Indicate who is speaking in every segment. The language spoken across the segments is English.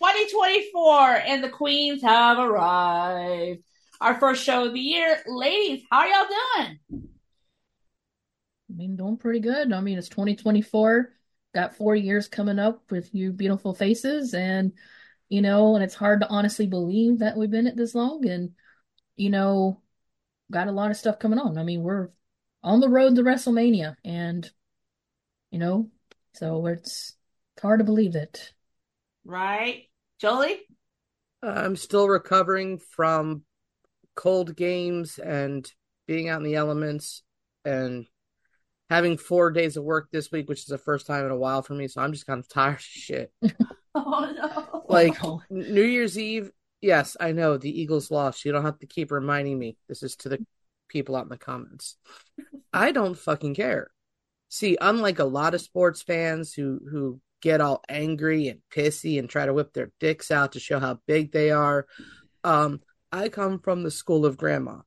Speaker 1: 2024 and the Queens have arrived. Our first show of the year. Ladies, how are y'all doing?
Speaker 2: I mean, doing pretty good. I mean, it's 2024. Got four years coming up with you beautiful faces, and you know, and it's hard to honestly believe that we've been at this long, and you know, got a lot of stuff coming on. I mean, we're on the road to WrestleMania, and you know, so it's it's hard to believe it.
Speaker 1: Right? Jolie?
Speaker 3: I'm still recovering from cold games and being out in the elements and having four days of work this week, which is the first time in a while for me. So I'm just kind of tired of shit.
Speaker 1: Oh no.
Speaker 3: Like
Speaker 2: Oh.
Speaker 3: New Year's Eve, yes, I know the Eagles lost. You don't have to keep reminding me. This is to the people out in the comments. I don't fucking care. See, unlike a lot of sports fans who who get all angry and pissy and try to whip their dicks out to show how big they are, um, I come from the school of grandma.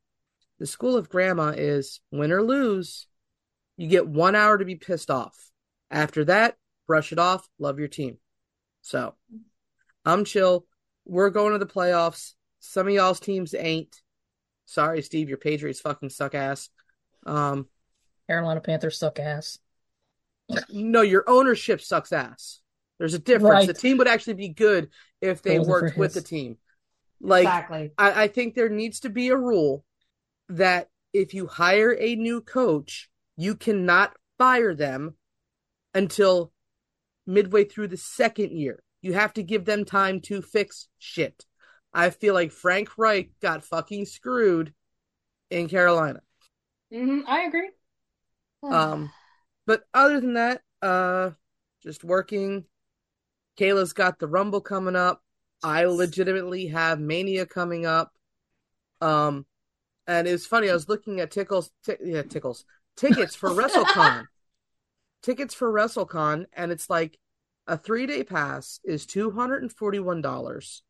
Speaker 3: The school of grandma is win or lose, you get one hour to be pissed off. After that, brush it off, love your team. So I'm chill. We're going to the playoffs. Some of y'all's teams ain't. Sorry, Steve, your Patriots fucking suck ass. Um,
Speaker 2: Carolina Panthers suck ass.
Speaker 3: No, your ownership sucks ass. There's a difference.
Speaker 2: Right.
Speaker 3: The team would actually be good if they
Speaker 2: Golden
Speaker 3: worked with the team. Like
Speaker 1: exactly.
Speaker 3: I, I think there needs to be a rule that if you hire a new coach, you cannot fire them until midway through the second year. You have to give them time to fix shit. I feel like Frank Reich got fucking screwed in Carolina.
Speaker 1: hmm I agree.
Speaker 3: Um, but other than that, uh, just working. Kayla's got the Rumble coming up. I legitimately have Mania coming up. Um, and it was funny. I was looking at tickles, t- yeah, tickles tickets for WrestleCon. tickets for WrestleCon, and it's like a three day pass is two hundred and forty one dollars.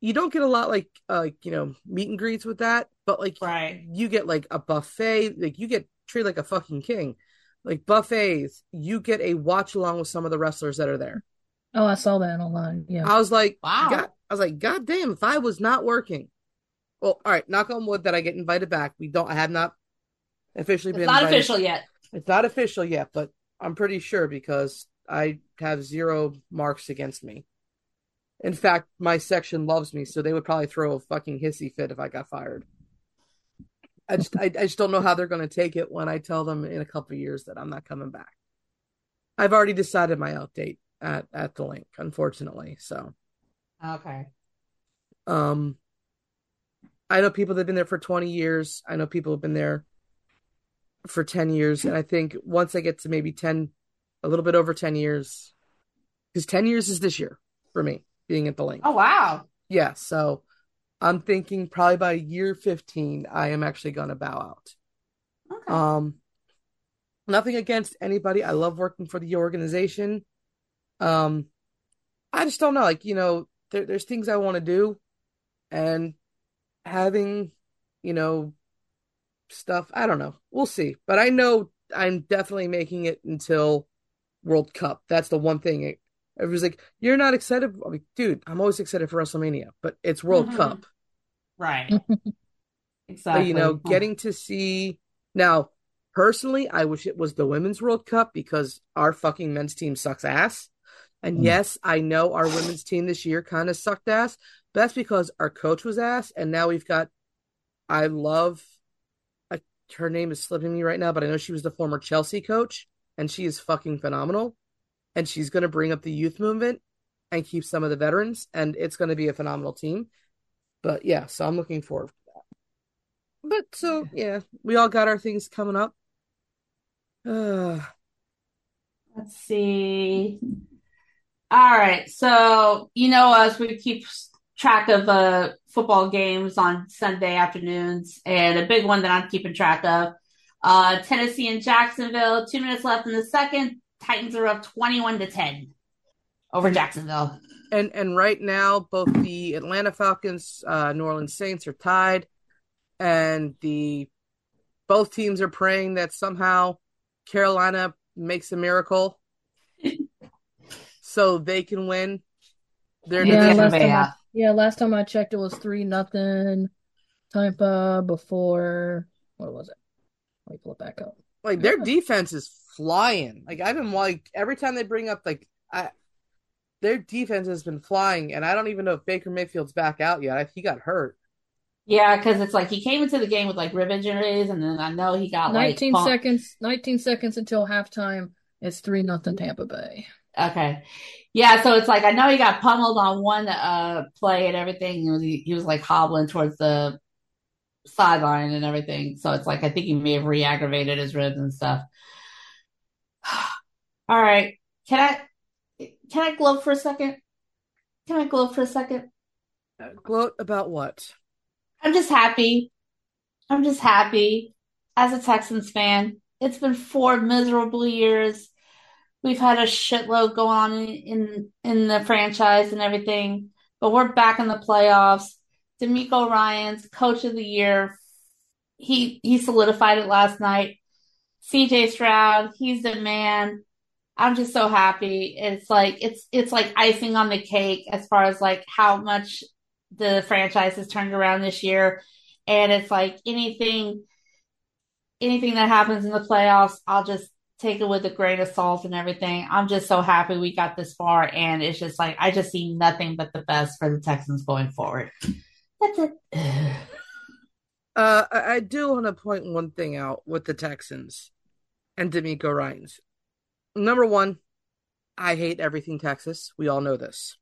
Speaker 3: You don't get a lot like uh you know meet and greets with that, but like
Speaker 1: Right.
Speaker 3: you get like a buffet, like you get treated like a fucking king. Like buffets, you get a watch along with some of the wrestlers that are there.
Speaker 2: Oh, I saw that online. Yeah.
Speaker 3: I was like,
Speaker 1: Wow.
Speaker 3: God, I was like, God damn, if I was not working. Well, all right, knock on wood that I get invited back. We don't I have not officially
Speaker 1: It's
Speaker 3: been
Speaker 1: not
Speaker 3: invited.
Speaker 1: official yet.
Speaker 3: It's not official yet, but I'm pretty sure because I have zero marks against me. In fact, my section loves me, so they would probably throw a fucking hissy fit if I got fired. I just, I, I just don't know how they're going to take it when I tell them in a couple of years that I'm not coming back. I've already decided my out date at at the Linc, unfortunately. So,
Speaker 1: Okay.
Speaker 3: um, I know people that've been there for 20 years. I know people have been there for 10 years. And I think once I get to maybe 10, a little bit over 10 years, because 10 years is this year for me being at the Linc.
Speaker 1: Oh wow.
Speaker 3: Yeah. So I'm thinking probably by year 15, I am actually going to bow out.
Speaker 1: Okay.
Speaker 3: Um, nothing against anybody. I love working for the organization. Um, I just don't know. Like, you know, there, there's things I want to do and having, you know, stuff. I don't know. We'll see. But I know I'm definitely making it until World Cup. That's the one thing. It, it was like, you're not excited. I'm like, dude, I'm always excited for WrestleMania, but it's World
Speaker 1: Mhm.
Speaker 3: Cup.
Speaker 1: Right.
Speaker 3: But, you know, getting to see now Personally, I wish it was the Women's World Cup because our fucking men's team sucks ass. And mm. yes, I know our women's team this year kind of sucked ass, but that's because our coach was ass. And now we've got, I love, I, her name is slipping me right now, but I know she was the former Chelsea coach and she is fucking phenomenal. And she's going to bring up the youth movement and keep some of the veterans. And it's going to be a phenomenal team. But yeah, so I'm looking forward to that. But so, yeah, we all got our things coming up.
Speaker 1: Uh, Let's see. All right. So, you know us, we keep track of uh, football games on Sunday afternoons, and a big one that I'm keeping track of uh, Tennessee and Jacksonville, two minutes left in the second. Titans are up 21 to 10 over Jacksonville.
Speaker 3: And and right now, both the Atlanta Falcons, uh, New Orleans Saints are tied, and the both teams are praying that somehow Carolina makes a miracle so they can win.
Speaker 2: They're yeah, last time I, yeah, last time I checked, it was three nothing. Tampa before what was it? Let me pull it back up.
Speaker 3: Like their defense is flying. Like I've been like every time they bring up like I, their defense has been flying, and I don't even know if Baker Mayfield's back out yet. He got hurt.
Speaker 1: Yeah, because it's like he came into the game with like rib injuries, and then I know he got
Speaker 2: 19
Speaker 1: like,
Speaker 2: seconds. Nineteen seconds until halftime. It's three nothing Tampa Bay.
Speaker 1: Okay. Yeah, so it's like I know he got pummeled on one uh play and everything. He was, he was like hobbling towards the sideline and everything. So it's like I think he may have re-aggravated his ribs and stuff. All right. Can I can I gloat for a second? Can I gloat for a second?
Speaker 3: Uh, gloat about what?
Speaker 1: I'm just happy. I'm just happy as a Texans fan. It's been four miserable years we've had a shitload going on in, in, the franchise and everything, but we're back in the playoffs. DeMeco Ryans coach of the year. He he solidified it last night. CJ Stroud, he's the man. I'm just so happy. It's like it's it's like icing on the cake as far as like how much the franchise has turned around this year. And it's like anything anything that happens in the playoffs, I'll just take it with a grain of salt and everything. I'm just so happy we got this far, and it's just like I just see nothing but the best for the Texans going forward. That's it.
Speaker 3: uh, I, do want to point one thing out with the Texans and DeMeco Ryans. Number one, I hate everything Texas. We all know this.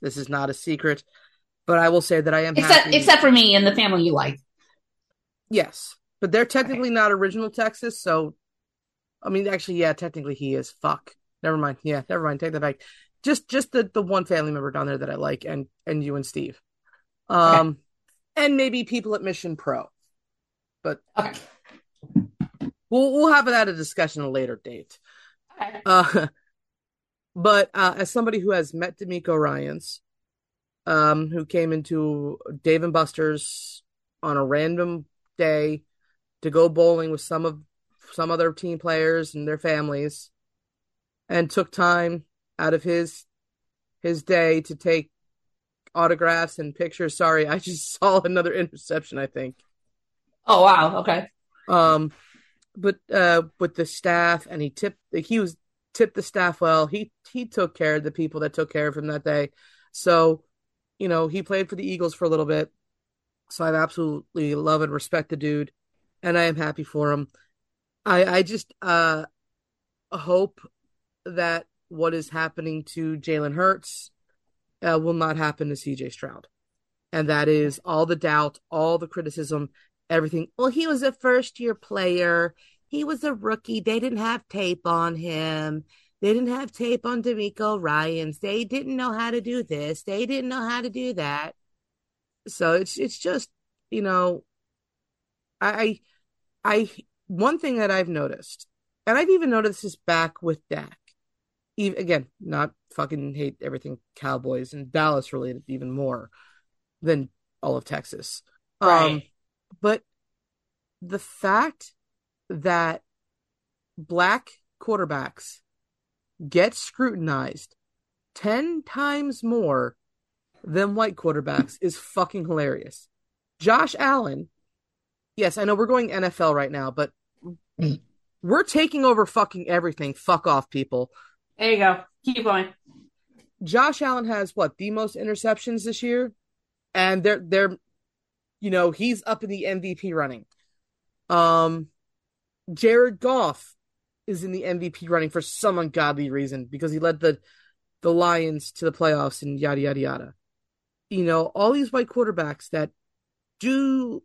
Speaker 3: This is not a secret, but I will say that I am
Speaker 1: except
Speaker 3: happy.
Speaker 1: except for me and the family you like.
Speaker 3: Yes, but they're technically okay. not original Texas, so I mean, actually, yeah, technically he is. Fuck. Never mind. Yeah, never mind. Take that back. Just, just the the one family member down there that I like, and and you and Steve, um, okay. and maybe people at Mission Pro, but okay. we'll we'll have that a discussion a later date. Okay. Uh, but uh, as somebody who has met DeMeco Ryans, um, who came into Dave and Buster's on a random day to go bowling with some of some other team players and their families and took time out of his his day to take autographs and pictures. Sorry, I just saw another interception, I think.
Speaker 1: Oh wow, okay.
Speaker 3: Um but uh with the staff and he tipped he was tipped the staff well. He he took care of the people that took care of him that day. So, you know, he played for the Eagles for a little bit. So I absolutely love and respect the dude and I am happy for him. I I just uh hope that what is happening to Jalen Hurts uh, will not happen to CJ Stroud. And that is all the doubt, all the criticism, everything. Well, he was a first year player. He was a rookie. They didn't have tape on him. They didn't have tape on DeMeco Ryans. They didn't know how to do this. They didn't know how to do that. So it's it's just, you know, I I one thing that I've noticed, and I've even noticed this back with Dak, even, again, not fucking hate everything Cowboys and Dallas related even more than all of Texas. Right. Um, but the fact that black quarterbacks get scrutinized 10 times more than white quarterbacks is fucking hilarious. Josh Allen, yes, I know we're going NFL right now, but We're taking over fucking everything. Fuck off, people.
Speaker 1: There you go. Keep going.
Speaker 3: Josh Allen has what the most interceptions this year, and they're they're, you know, he's up in the MVP running. Um, Jared Goff is in the MVP running for some ungodly reason because he led the the Lions to the playoffs and yada yada yada. You know, all these white quarterbacks that do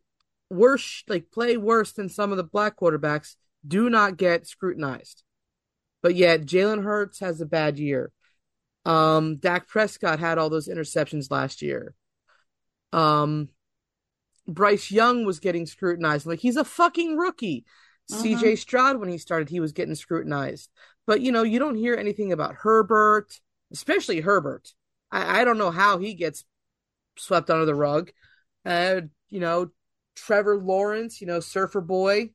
Speaker 3: worse, like play worse than some of the black quarterbacks, do not get scrutinized. But yet, Jalen Hurts has a bad year. Um, Dak Prescott had all those interceptions last year. Um, Bryce Young was getting scrutinized. Like he's a fucking rookie.
Speaker 1: Uh-huh.
Speaker 3: CJ Stroud, when he started, he was getting scrutinized. But you know, you don't hear anything about Herbert, especially Herbert. I, I don't know how he gets swept under the rug. Uh, you know, Trevor Lawrence, you know, Surfer Boy.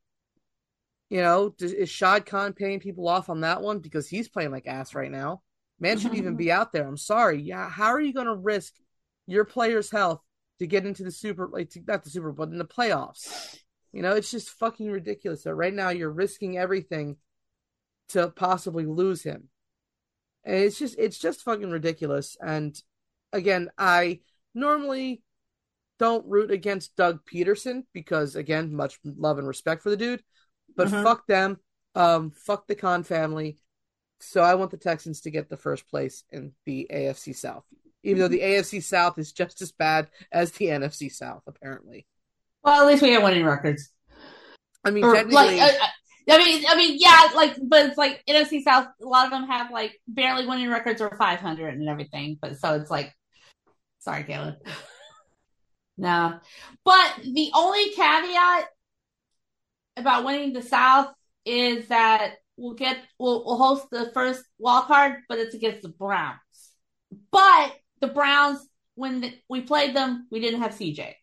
Speaker 3: You know, is Shad Khan paying people off on that one because he's playing like ass right now? Man shouldn't even be out there. I'm sorry. Yeah, how are you going to risk your player's health to get into the super, like to, not the Super Bowl, but in the playoffs? You know, it's just fucking ridiculous that right now you're risking everything to possibly lose him. And it's just, it's just fucking ridiculous. And again, I normally don't root against Doug Pederson because, again, much love and respect for the dude. But
Speaker 1: Mhm.
Speaker 3: fuck them. Um, fuck the Khan family. So I want the Texans to get the first place in the AFC South, even though the AFC South is just as bad as the NFC South, apparently.
Speaker 1: Well, at least we have winning records.
Speaker 3: I mean,
Speaker 1: Or
Speaker 3: technically,
Speaker 1: like, uh, uh, I mean, I mean, yeah, like, but it's like NFC South. A lot of them have like barely winning records or 500 and everything. But so it's like, sorry, Caleb. no, but the only caveat about winning the South is that we'll get we'll, we'll host the first wild card, but it's against the Browns. But the Browns, when the, we played them, we didn't have CJ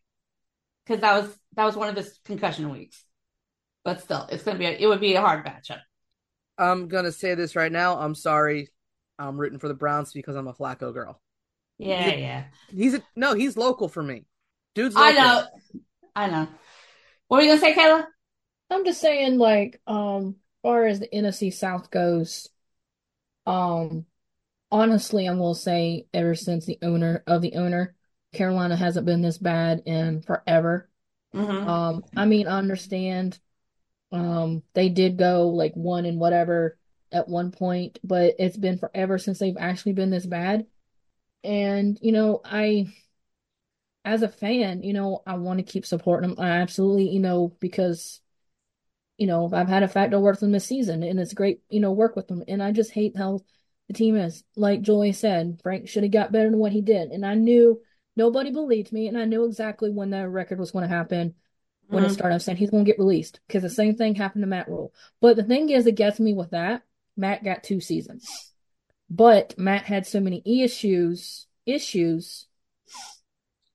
Speaker 1: because that was that was one of his concussion weeks. But still, it's gonna be a, it would be a hard matchup.
Speaker 3: I'm gonna say this right now. I'm sorry. I'm rooting for the Browns because I'm a Flacco girl.
Speaker 1: Yeah, yeah.
Speaker 3: He's a, no, he's local for me. Dude's
Speaker 1: I know, I know. What were you gonna say, Kayla?
Speaker 2: I'm just saying, like, um, far as the NFC South goes, um, honestly, I will say, ever since the owner of the owner, Carolina hasn't been this bad in forever.
Speaker 1: Mm-hmm.
Speaker 2: Um, I mean, I understand, um, they did go like one and whatever at one point, but it's been forever since they've actually been this bad. And, you know, I, as a fan, you know, I want to keep supporting them. I absolutely, you know, because, you know, I've had a fact factor work with them this season and it's great, you know, work with them. And I just hate how the team is. Like Joey said, Frank should have got better than what he did. And I knew nobody believed me and I knew exactly when that record was going to happen when it
Speaker 1: Mhm.
Speaker 2: started. I'm saying he's going to get released because the same thing happened to Matt Rhule. But the thing is, it gets me with that. Matt got two seasons, but Matt had so many issues, issues,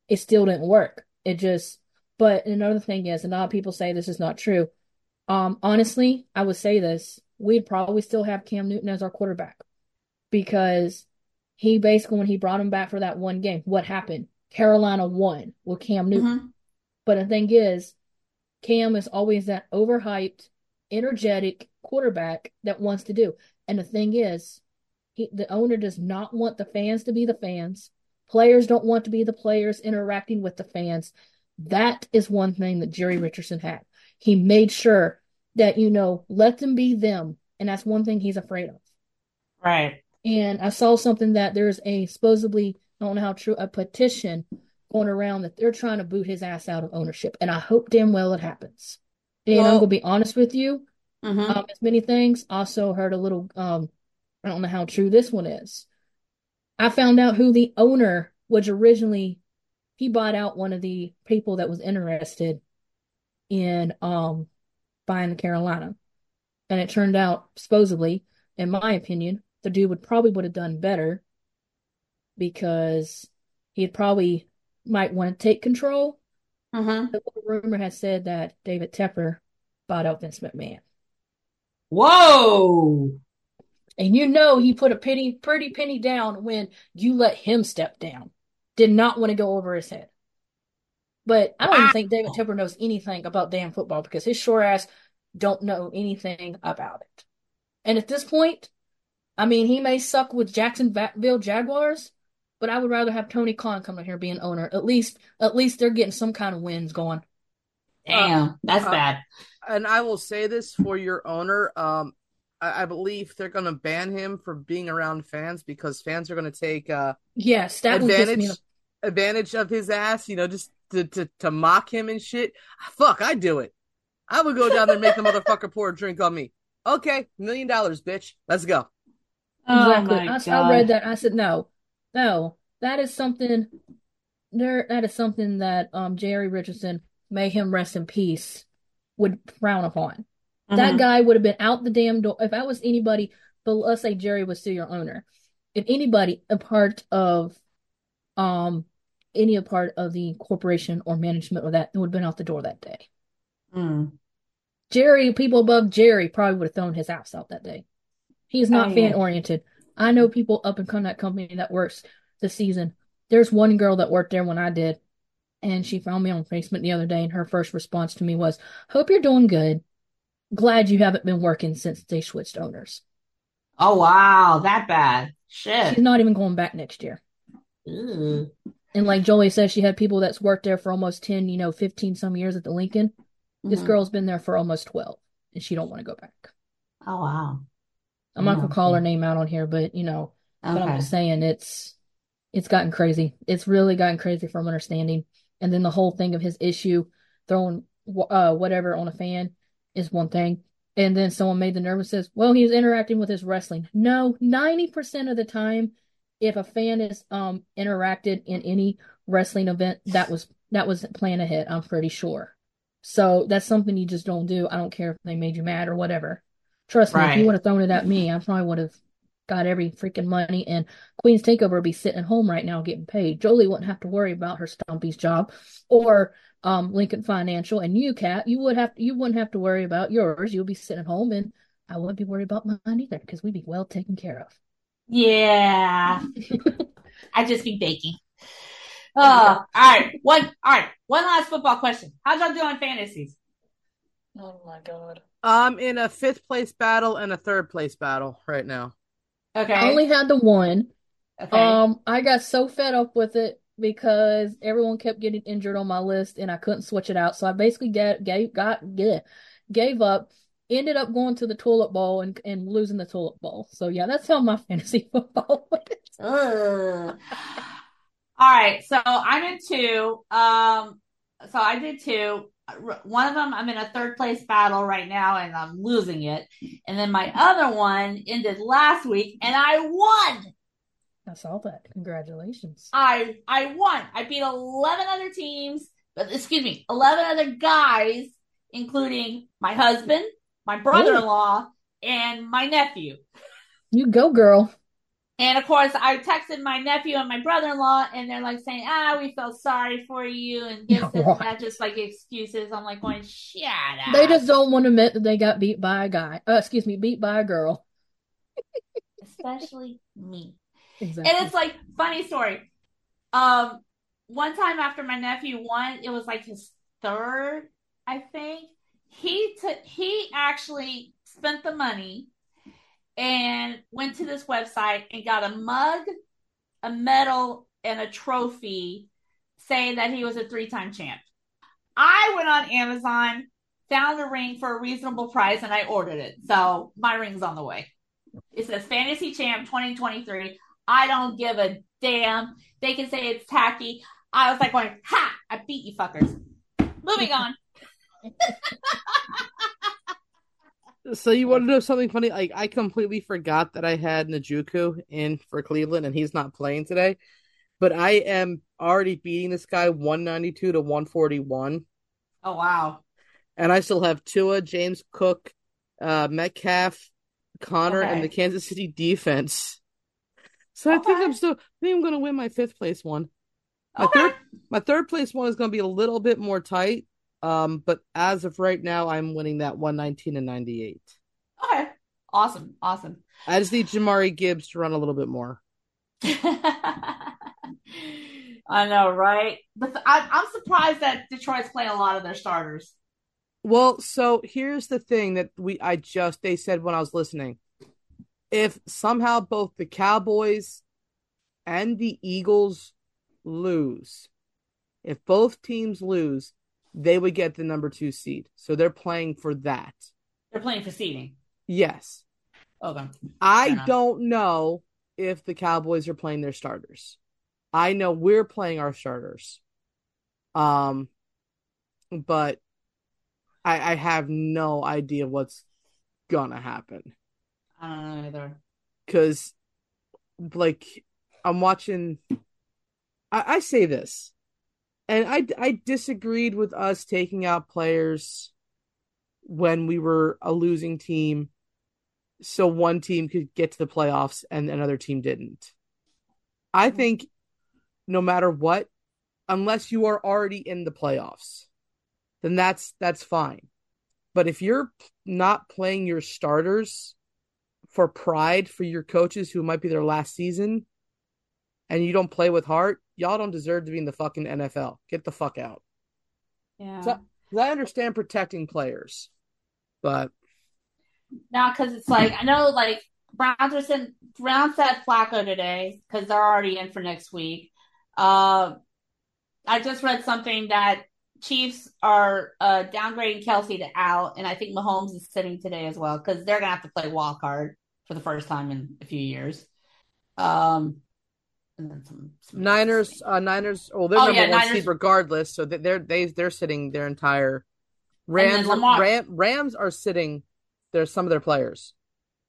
Speaker 2: it still didn't work. It just, but another thing is, and a lot of people say this is not true. Um, honestly, I would say this: we'd probably still have Cam Newton as our quarterback because he basically, when he brought him back for that one game, what happened? Carolina won with Cam Newton.
Speaker 1: Mhm.
Speaker 2: But the thing is, Cam is always that overhyped, energetic quarterback that wants to do. And the thing is, he, the owner does not want the fans to be the fans. Players don't want to be the players interacting with the fans. That is one thing that Jerry Richardson had. He made sure that, you know, let them be them. And that's one thing he's afraid of.
Speaker 1: Right.
Speaker 2: And I saw something that there's a supposedly, I don't know how true, a petition going around that they're trying to boot his ass out of ownership. And I hope damn well it happens. And I'm going to be honest with you,
Speaker 1: hmm
Speaker 2: um, as many things. Also heard a little, um, I don't know how true this one is. I found out who the owner was originally. He bought out one of the people that was interested in um buying the Carolina. And it turned out, supposedly, in my opinion, the dude would probably would have done better because he'd probably might want to take control.
Speaker 1: hmm
Speaker 2: The rumor has said that David Tepper bought out Vince McMahon.
Speaker 1: Whoa.
Speaker 2: And you know he put a penny, pretty penny down when you let him step down. Did not want to go over his head. But I don't even think David Tepper knows anything about damn football because his short ass don't know anything about it. And at this point, I mean, he may suck with Jacksonville Jaguars, but I would rather have Tony Khan come in here being owner. At least, at least they're getting some kind of wins going.
Speaker 1: Damn, that's
Speaker 3: uh,
Speaker 1: bad.
Speaker 3: And I will say this for your owner. Um, I, I believe they're going to ban him from being around fans because fans are going to take uh,
Speaker 2: Yes, that
Speaker 3: advantage
Speaker 2: would
Speaker 3: advantage of his ass. You know, just to, to to mock him and shit. Fuck, I do it. I would go down there and make the motherfucker pour a drink on me. Okay, million dollars, bitch. Let's go.
Speaker 2: Exactly.
Speaker 1: Oh
Speaker 2: I. I read that. I said, no, no, that is something. There, that is something that um Jerry Richardson, may him rest in peace, would frown upon. That
Speaker 1: Mhm.
Speaker 2: guy would have been out the damn door. If I was anybody, but let's say Jerry was still your owner. If anybody a part of, um, any a part of the corporation or management or that, would have been out the door that day.
Speaker 1: Mm.
Speaker 2: Jerry, people above Jerry probably would have thrown his ass out that day. He's not
Speaker 1: Oh,
Speaker 2: fan oriented. I know people up and come that company that works this season. There's one girl that worked there when I did, and she found me on Facebook the other day, and her first response to me was, Hope you're doing good. Glad you haven't been working since they switched owners.
Speaker 1: Oh wow, that bad. Shit.
Speaker 2: She's not even going back next year.
Speaker 1: Ooh.
Speaker 2: And like Jolie says, she had people that's worked there for almost 10, you know, 15 some years at the Lincoln. This
Speaker 1: Mhm.
Speaker 2: girl's been there for almost 12, and she don't want to go back.
Speaker 1: Oh wow.
Speaker 2: I'm not gonna call her name out on here, but you know, But I'm just saying it's it's gotten crazy. It's really gotten crazy from understanding. And then the whole thing of his issue throwing uh whatever on a fan is one thing. And then someone made the nervous says, well, he was interacting with his wrestling. No, 90% of the time, if a fan is um interacted in any wrestling event, that was that was planned ahead, I'm pretty sure. So that's something you just don't do. I don't care if they made you mad or whatever. Trust me, if you would have thrown it at me, I probably would have got every freaking money and Queen's Takeover would be sitting at home right now getting paid. Jolie wouldn't have to worry about her Stumpy's job or um Lincoln Financial and you Kat, you would have you wouldn't have to worry about yours. You'll be sitting at home and I wouldn't be worried about mine either because we'd be well taken care of.
Speaker 1: Yeah. I just be baking. Oh, all right. One all right. One last football question. How'd y'all do on fantasies?
Speaker 2: Oh my god.
Speaker 3: I'm in a fifth place battle and a third place battle right now.
Speaker 1: Okay.
Speaker 2: I only had the one.
Speaker 1: okay.
Speaker 2: Um, I got so fed up with it because everyone kept getting injured on my list and I couldn't switch it out. So I basically get, gave got yeah, gave up. Ended up going to the toilet bowl and, and losing the toilet bowl. So yeah, that's how my fantasy football went.
Speaker 1: All right, so I'm in two. Um, so I did two. One of them, I'm in a third place battle right now, and I'm losing it. And then my other one ended last week, and I won.
Speaker 2: I saw that. Congratulations.
Speaker 1: I I won. I beat 11 other teams, but excuse me, 11 other guys, including my husband, my brother-in-law, and my nephew.
Speaker 2: You go, girl.
Speaker 1: And of course, I texted my nephew and my brother in law, and they're like saying, "Ah, we felt sorry for you," and and
Speaker 2: Right.
Speaker 1: that, just like excuses. I'm like going, "Shut up."
Speaker 2: They just don't want to admit that they got beat by a guy. Uh, excuse me, beat by a girl.
Speaker 1: especially me.
Speaker 2: Exactly.
Speaker 1: And it's like funny story. Um, one time after my nephew won, it was like his third, I think. He took he actually spent the money and went to this website and got a mug, a medal, and a trophy saying that he was a three-time champ. I went on Amazon, found a ring for a reasonable price, and I ordered it. So my ring's on the way. It says Fantasy Champ 2023. I don't give a damn. They can say it's tacky. I was like going, ha! I beat you fuckers. Moving on.
Speaker 3: So you want to know something funny? Like I completely forgot that I had Najuku in for Cleveland and he's not playing today. But I am already beating this guy 192 to 141.
Speaker 1: Oh wow.
Speaker 3: And I still have Tua, James Cook, uh, Metcalf, Connor,
Speaker 1: Okay.
Speaker 3: and the Kansas City defense. So I think I'm still I think I'm gonna win my fifth place one. My
Speaker 1: Okay.
Speaker 3: third my third place one is gonna be a little bit more tight. Um, but as of right now, I'm winning that 119 and 98.
Speaker 1: Okay. Awesome. Awesome.
Speaker 3: I just need Jahmyr Gibbs to run a little bit more.
Speaker 1: I know, right? But I, I'm surprised that Detroit's playing a lot of their starters.
Speaker 3: Well, so here's the thing that we I just they said when I was listening. If somehow both the Cowboys and the Eagles lose, if both teams lose, they would get the number 2 seed. So they're playing for that.
Speaker 1: They're playing for seeding.
Speaker 3: Yes.
Speaker 1: Okay.
Speaker 3: I don't know if the Cowboys are playing their starters. I know we're playing our starters. Um but I I have no idea what's gonna happen.
Speaker 1: I don't know either.
Speaker 3: Cause like I'm watching I, I say this and I I disagreed with us taking out players when we were a losing team so one team could get to the playoffs and another team didn't. I mm-hmm. think no matter what, unless you are already in the playoffs, then that's that's fine. But if you're not playing your starters for pride for your coaches who might be their last season and you don't play with heart, y'all don't deserve to be in the fucking NFL. Get the fuck out.
Speaker 1: Yeah.
Speaker 3: So, I understand protecting players, but
Speaker 1: Now, because it's like I know, like Browns are sent Browns said Flacco today because they're already in for next week. Uh, I just read something that Chiefs are uh, downgrading Kelce to out, and I think Mahomes is sitting today as well because they're gonna have to play wild card for the first time in a few years. Um, and then some, some
Speaker 3: Niners, uh, Niners. Oh, they're
Speaker 1: Oh,
Speaker 3: number
Speaker 1: yeah,
Speaker 3: one
Speaker 1: Niners-
Speaker 3: seed regardless. So they- they're they they're sitting their entire.
Speaker 1: then
Speaker 3: Rams Ram, Rams are sitting. There's some of their players.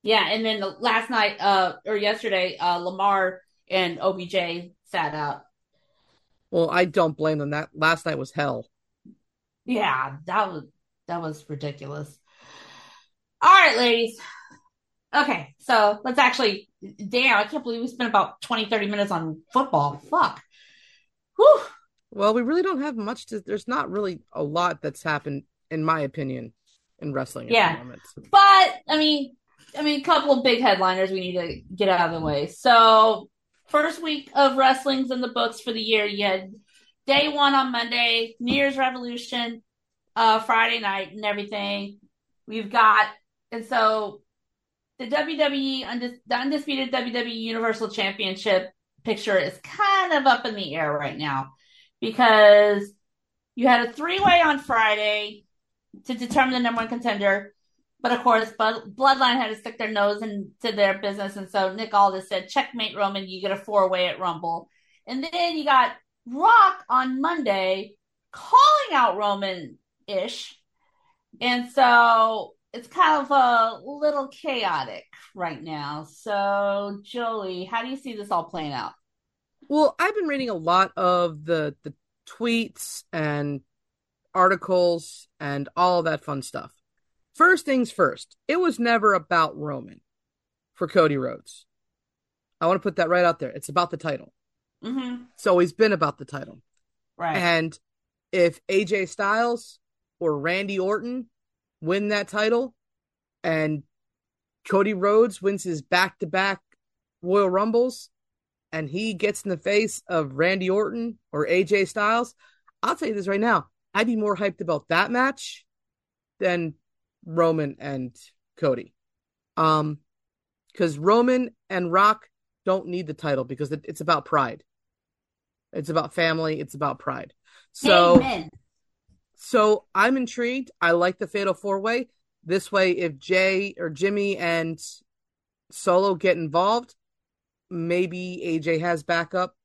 Speaker 1: Yeah, and then the, last night, uh, or yesterday, uh, Lamar and OBJ sat out.
Speaker 3: Well, I don't blame them. That last night was hell.
Speaker 1: Yeah, that was that was ridiculous. All right, ladies. Okay, so let's actually damn, I can't believe we spent about 20, 30 minutes on football. Fuck. Whew.
Speaker 3: Well, we really don't have much to. There's not really a lot that's happened, in my opinion, in wrestling at
Speaker 1: Yeah.
Speaker 3: the moment.
Speaker 1: But I mean I mean a couple of big headliners we need to get out of the way. So first week of wrestling's in the books for the year. You had day one on Monday, New Year's Revolution, uh, Friday night, and everything. We've got, and so the WWE, the undisputed WWE Universal Championship picture is kind of up in the air right now because you had a three way on Friday to determine the number one contender. But of course, Bloodline had to stick their nose into their business. And so Nick Aldis said, checkmate Roman, you get a four way at Rumble. And then you got Rock on Monday calling out Roman ish. And so it's kind of a little chaotic right now. So, Jolie, how do you see this all playing out?
Speaker 3: Well, I've been reading a lot of the the tweets and articles and all that fun stuff. First things first, it was never about Roman for Cody Rhodes. I want to put that right out there. It's about the title.
Speaker 1: Mm-hmm.
Speaker 3: It's always been about the title.
Speaker 1: Right.
Speaker 3: And if AJ Styles or Randy Orton win that title and Cody Rhodes wins his back to back Royal Rumbles and he gets in the face of Randy Orton or AJ Styles, I'll tell you this right now. I'd be more hyped about that match than Roman and Cody. Um, because Roman and Rock don't need the title because it, it's about pride. It's about family. It's about pride. So,
Speaker 1: Amen.
Speaker 3: So I'm intrigued. I like the Fatal Four Way. This way, if Jay or Jimmy and Solo get involved, maybe AJ has backup.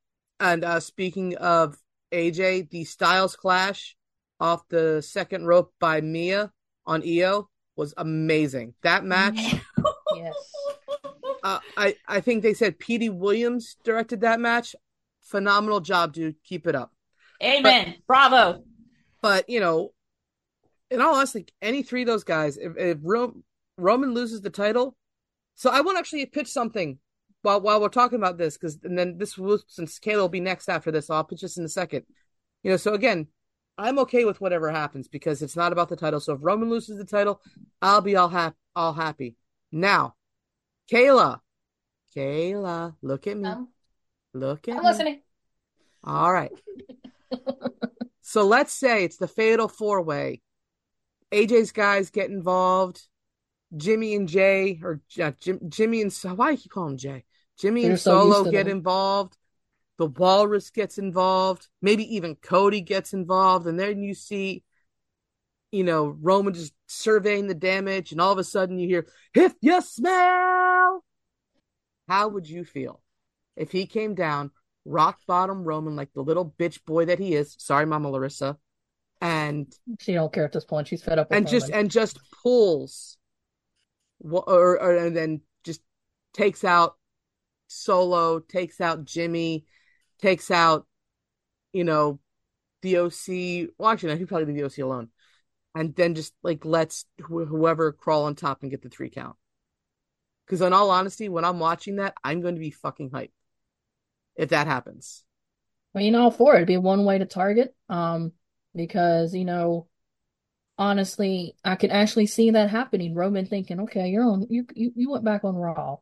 Speaker 3: And uh, speaking of AJ, the Styles Clash off the second rope by Mia on EO was amazing. That match,
Speaker 2: Yes.
Speaker 3: uh, I I think they said Petey Williams directed that match. Phenomenal job, dude. Keep it up.
Speaker 1: Amen. Bravo.
Speaker 3: But you know, in all honesty, any three of those guys, if, if Ro- Roman loses the title, so I want to actually pitch something while while we're talking about this, because and then this will since Kayla will be next after this, so I'll pitch this in a second. You know, so again, I'm okay with whatever happens because it's not about the title. So if Roman loses the title, I'll be all happy. All happy. Now, Kayla, Kayla, look at me.
Speaker 2: Um,
Speaker 3: look at
Speaker 2: I'm
Speaker 3: me.
Speaker 2: listening.
Speaker 3: All right. so let's say it's the fatal four way AJ's guys get involved. Jimmy and Jay, or uh, Jim, Jimmy and why do you keep calling him Jay? Jimmy
Speaker 2: They're
Speaker 3: and
Speaker 2: so
Speaker 3: Solo get
Speaker 2: them.
Speaker 3: involved. The Walrus gets involved. Maybe even Cody gets involved, and then you see, you know, Roman just surveying the damage, and all of a sudden you hear, "If you smell," how would you feel if he came down, rock bottom Roman like the little bitch boy that he is? Sorry, Mama Larissa, and
Speaker 2: She don't care at this point. She's fed up with
Speaker 3: and just
Speaker 2: Roman.
Speaker 3: and just pulls or, or and then just takes out solo takes out jimmy takes out you know the oc well actually no, he probably leave the oc alone and then just like lets wh- whoever crawl on top and get the three count because in all honesty when i'm watching that i'm going to be fucking hyped if that happens
Speaker 2: I mean, all for it. It'd be one way to target. Um, because, you know, honestly, I could actually see that happening. Roman thinking, okay, you're on, you, you, you went back on Raw.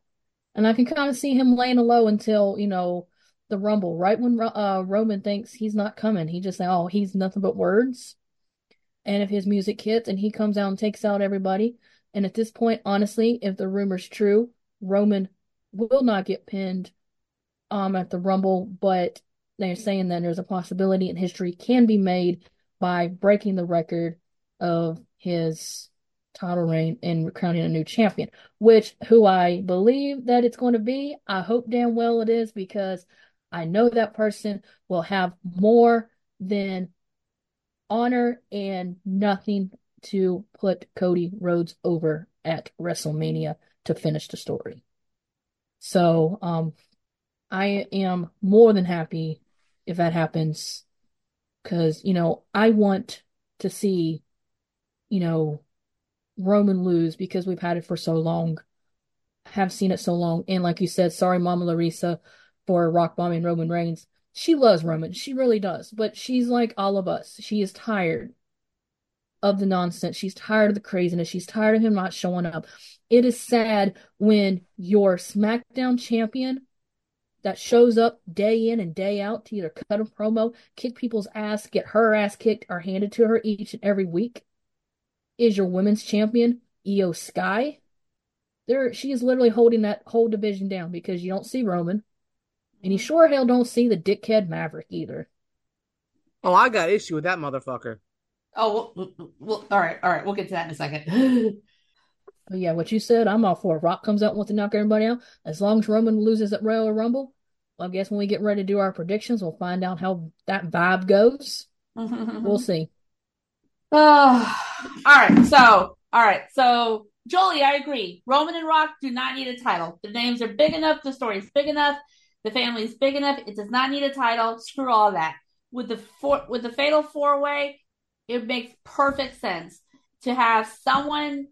Speaker 2: And I can kind of see him laying low until, you know, the Rumble, right when uh, Roman thinks he's not coming. He just say, oh, he's nothing but words. And if his music hits and he comes out and takes out everybody. And at this point, honestly, if the rumor's true, Roman will not get pinned um at the Rumble, but they're saying that there's a possibility and history can be made by breaking the record of his title reign and crowning a new champion, which who I believe that it's going to be. I hope damn well it is because I know that person will have more than honor and nothing to put Cody Rhodes over at WrestleMania to finish the story. So, um, I am more than happy if that happens because, you know, I want to see, you know, Roman lose because we've had it for so long, have seen it so long. And like you said, sorry, Mama Larissa, for rock bombing Roman Reigns. She loves Roman. She really does. But she's like all of us. She is tired of the nonsense. She's tired of the craziness. She's tired of him not showing up. It is sad when your SmackDown champion that shows up day in and day out to either cut a promo, kick people's ass, get her ass kicked, or handed to her each and every week is your women's champion, IYO SKY. There, she is literally holding that whole division down because you don't see Roman, and you mm-hmm. sure hell don't see the dickhead Maverick either.
Speaker 3: oh i got issue with that motherfucker
Speaker 1: Oh, well, well, all right, all right. We'll get to that in a second.
Speaker 2: But yeah, what you said, I'm all for. Rock comes out and wants to knock everybody out. As long as Roman loses at Royal Rumble, well, I guess when we get ready to do our predictions, we'll find out how that vibe goes. Mm-hmm. We'll see.
Speaker 1: Oh, all right. So, all right. So, Jolie, I agree. Roman and Rock do not need a title. The names are big enough. The story's big enough. The family's big enough. It does not need a title. Screw all that. With the four, with the fatal four way, it makes perfect sense to have someone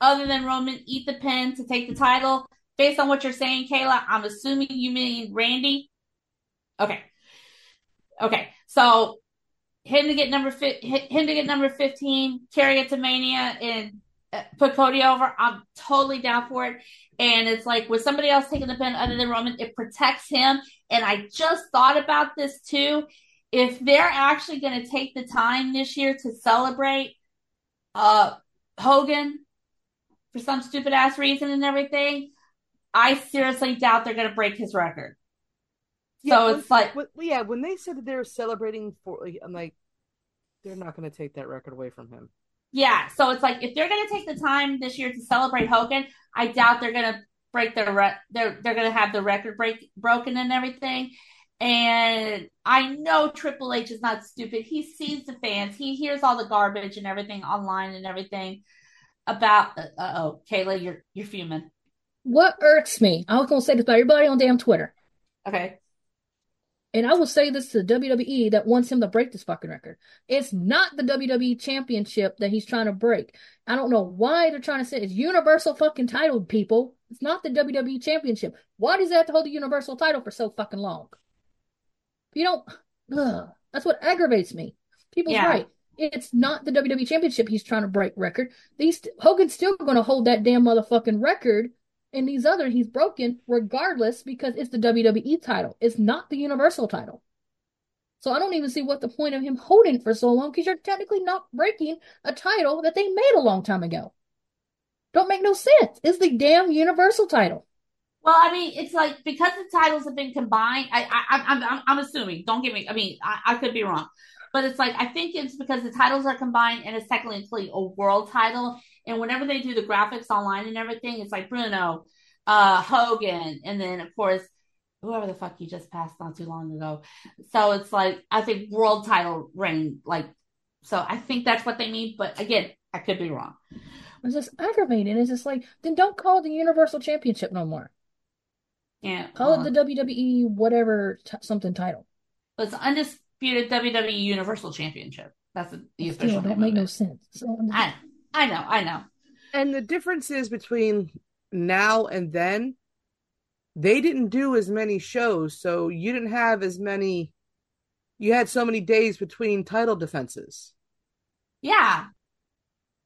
Speaker 1: other than Roman eat the pin to take the title. Based on what you're saying, Kayla, I'm assuming you mean Randy. Okay. Okay. So him to get number fi- him to get number 15, carry it to Mania, and uh, put Cody over. I'm totally down for it. And it's like with somebody else taking the pin other than Roman, it protects him. And I just thought about this too. If they're actually going to take the time this year to celebrate uh, Hogan for some stupid ass reason and everything, I seriously doubt they're going to break his record. So
Speaker 3: when-
Speaker 1: it's like,
Speaker 3: yeah, when they said that they were celebrating for, I'm like, they're not going to take that record away from him.
Speaker 1: Yeah, so it's like if they're gonna take the time this year to celebrate Hogan, I doubt they're gonna break their re- they're they're gonna have the record break broken and everything. And I know Triple H is not stupid. He sees the fans. He hears all the garbage and everything online and everything about. Uh oh, Kayla, you're you're fuming.
Speaker 2: What irks me, I was to say this about everybody on damn Twitter,
Speaker 1: Okay,
Speaker 2: and I will say this to the WWE that wants him to break this fucking record. It's not the WWE Championship that he's trying to break. I don't know why they're trying to say it's Universal fucking title, people. It's not the WWE Championship. Why does he have to hold the Universal title for so fucking long? You don't. Ugh, that's what aggravates me. People's
Speaker 1: Yeah.
Speaker 2: right. It's not the WWE Championship he's trying to break record. These Hogan's still going to hold that damn motherfucking record, and these other he's broken regardless because it's the WWE title. It's not the Universal title. So I don't even see what the point of him holding for so long because you're technically not breaking a title that they made a long time ago. Don't make no sense. It's the damn Universal title.
Speaker 1: Well, I mean, it's like because the titles have been combined. I, I, I'm, I'm, I'm assuming. Don't get me. I mean, I, I could be wrong, but it's like I think it's because the titles are combined and it's technically a world title. And whenever they do the graphics online and everything, it's like Bruno, uh, Hogan, and then of course whoever the fuck you just passed not too long ago. So it's like I think world title reign. Like, so I think that's what they mean. But again, I could be wrong.
Speaker 2: It's just aggravating. It's just like then don't call it the Universal Championship no more.
Speaker 1: Yeah,
Speaker 2: Call
Speaker 1: uh,
Speaker 2: it the WWE whatever t- something title.
Speaker 1: it's undisputed WWE Universal Championship. That's the, official
Speaker 2: Still don't make no sense. So,
Speaker 1: I, I know, I know.
Speaker 3: And the difference is between now and then, they didn't do as many shows, so you didn't have as many. You had so many days between title defenses.
Speaker 1: Yeah,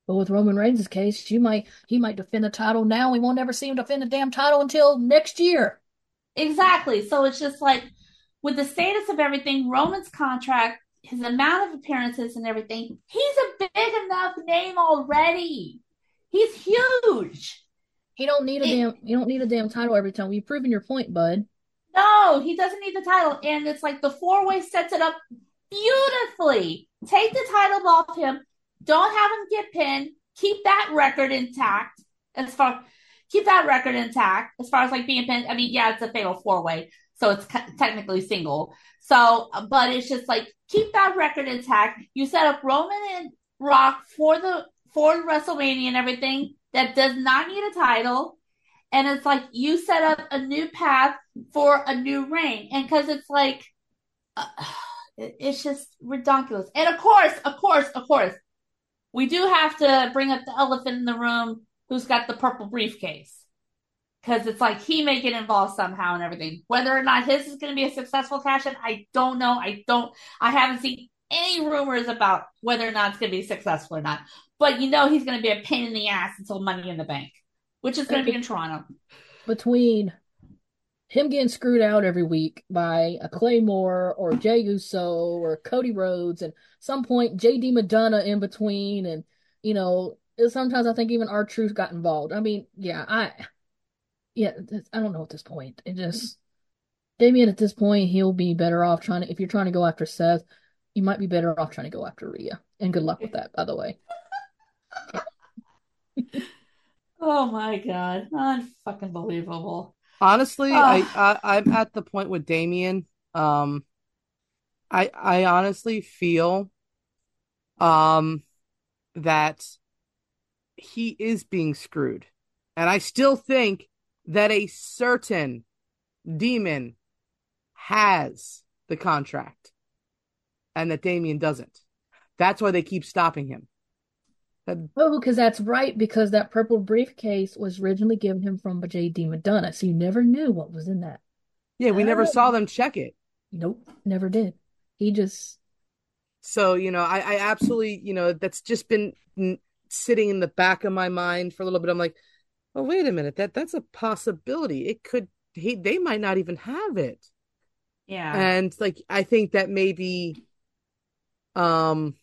Speaker 2: But with Roman Reigns' case, you might he might defend the title now. We won't ever see him defend the damn title until next year.
Speaker 1: exactly. So it's just like with the status of everything, Roman's contract, his amount of appearances and everything, he's a big enough name already. He's huge.
Speaker 2: He don't need a
Speaker 1: It-
Speaker 2: damn you don't need a damn title every time. You've proven your point, bud.
Speaker 1: No, he doesn't need the title. And it's like the four way sets it up beautifully. Take the title off him. Don't have him get pinned. Keep that record intact. As far keep that record intact as far as like being pinned. I mean, yeah, it's a fatal four way, so it's technically single. So, but it's just like keep that record intact. You set up Roman and Rock for the for WrestleMania and everything that does not need a title. And it's like you set up a new path for a new reign. And because it's like, uh, it's just ridiculous. And of course, of course, of course, we do have to bring up the elephant in the room who's got the purple briefcase. Because it's like he may get involved somehow and everything. Whether or not his is going to be a successful cash in, I don't know. I don't, I haven't seen any rumors about whether or not it's going to be successful or not. But you know he's going to be a pain in the ass until Money in the Bank, which is going to be in Toronto.
Speaker 2: Between him getting screwed out every week by a Claymore or Jey Uso or Cody Rhodes and some point JD McDonagh in between and you know sometimes I think even R-Truth got involved. I mean, yeah, I yeah, I don't know at this point. It just Damian at this point he'll be better off trying to if you're trying to go after Seth, you might be better off trying to go after Rhea. And good luck with that, by the way.
Speaker 1: Oh my god, unfucking believable.
Speaker 3: Honestly,
Speaker 1: Ah.
Speaker 3: I, I I'm at the point with Damian. Um, I I honestly feel, um, that he is being screwed, and I still think that a certain demon has the contract, and that Damian doesn't. That's why they keep stopping him. That
Speaker 2: Oh, because that's right, because that purple briefcase was originally given him from J.D. McDonagh, so you never knew what was in that.
Speaker 3: yeah, we never
Speaker 2: Oh.
Speaker 3: saw them check it.
Speaker 2: Nope, never did. He just
Speaker 3: So, you know, I, I absolutely, you know, that's just been sitting in the back of my mind for a little bit. I'm like, oh, wait a minute, that that's a possibility. It could, he, they might not even have it.
Speaker 1: Yeah.
Speaker 3: And like, I think that maybe, um,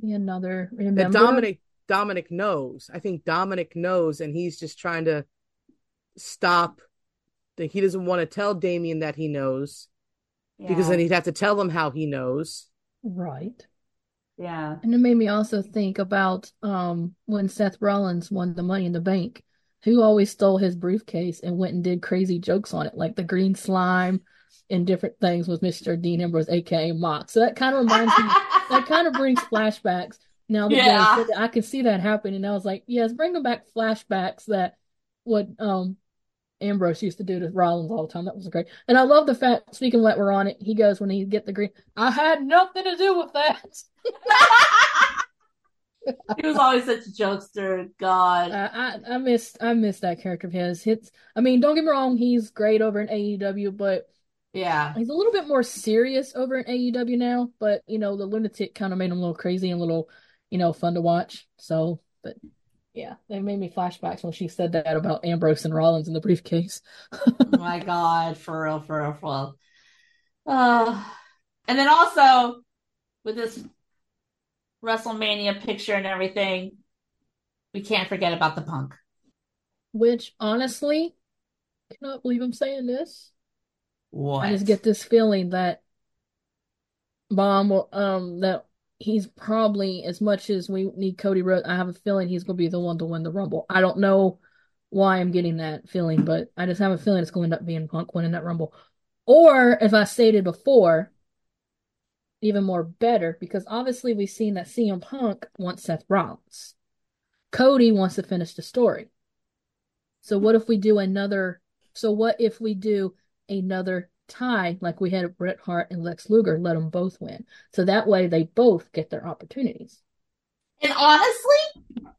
Speaker 2: be another
Speaker 3: that
Speaker 2: remember.
Speaker 3: Dominic, Dominic knows. I think Dominic knows, and he's just trying to stop. That he doesn't want to tell Damian that he knows because then he'd have to tell him how he knows.
Speaker 2: Right.
Speaker 1: Yeah.
Speaker 2: And it made me also think about um when Seth Rollins won the Money in the Bank, who always stole his briefcase and went and did crazy jokes on it, like the green slime and different things with Mr. Dean Ambrose, aka Mox. So that kind of reminds me, that kind of brings flashbacks. Now that
Speaker 1: Yeah.
Speaker 2: they said that, I can see that happening. And I was like, yes, bring them back flashbacks that would um Ambrose used to do to Rollins all the time. That was great. And I love the fact, speaking of what we're on it, he goes when he get the green, I had nothing to do with that.
Speaker 1: he was always such a jokester. God.
Speaker 2: I, I I missed I missed that character of his. Hits. I mean, don't get me wrong, he's great over in AEW, but
Speaker 1: Yeah.
Speaker 2: he's a little bit more serious over in AEW now. But you know, the lunatic kind of made him a little crazy and a little, you know, fun to watch. So, but yeah, they made me flashbacks when she said that about Ambrose and Rollins in the briefcase.
Speaker 1: Oh my God. For real, for real, for real. Uh, And then also with this WrestleMania picture and everything, we can't forget about the punk.
Speaker 2: Which honestly, I cannot believe I'm saying this.
Speaker 1: What?
Speaker 2: I just get this feeling that Bomb will, um that he's probably as much as we need Cody Rhodes, I have a feeling he's gonna be the one to win the Rumble. I don't know why I'm getting that feeling, but I just have a feeling it's going to end up being Punk winning that Rumble. Or as I stated before, even more better, because obviously we've seen that CM Punk wants Seth Rollins. Cody wants to finish the story. So what if we do another so what if we do another tie like we had Bret Hart and Lex Luger, let them both win. So that way they both get their opportunities.
Speaker 1: And honestly,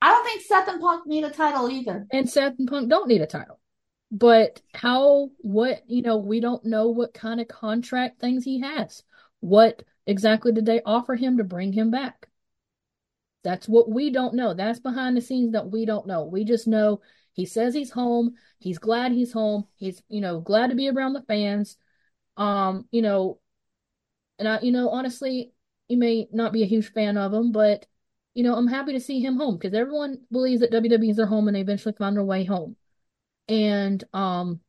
Speaker 1: I don't think Seth and Punk need a title either.
Speaker 2: And Seth and Punk don't need a title. But how, what, you know, we don't know what kind of contract things he has. What exactly did they offer him to bring him back? That's what we don't know. That's behind the scenes that we don't know. We just know he says he's home. He's glad he's home. He's, you know, glad to be around the fans. Um, you know, and I, you know, honestly, you may not be a huge fan of him, but you know, I'm happy to see him home because everyone believes that WWE is their home and they eventually find their way home. And um,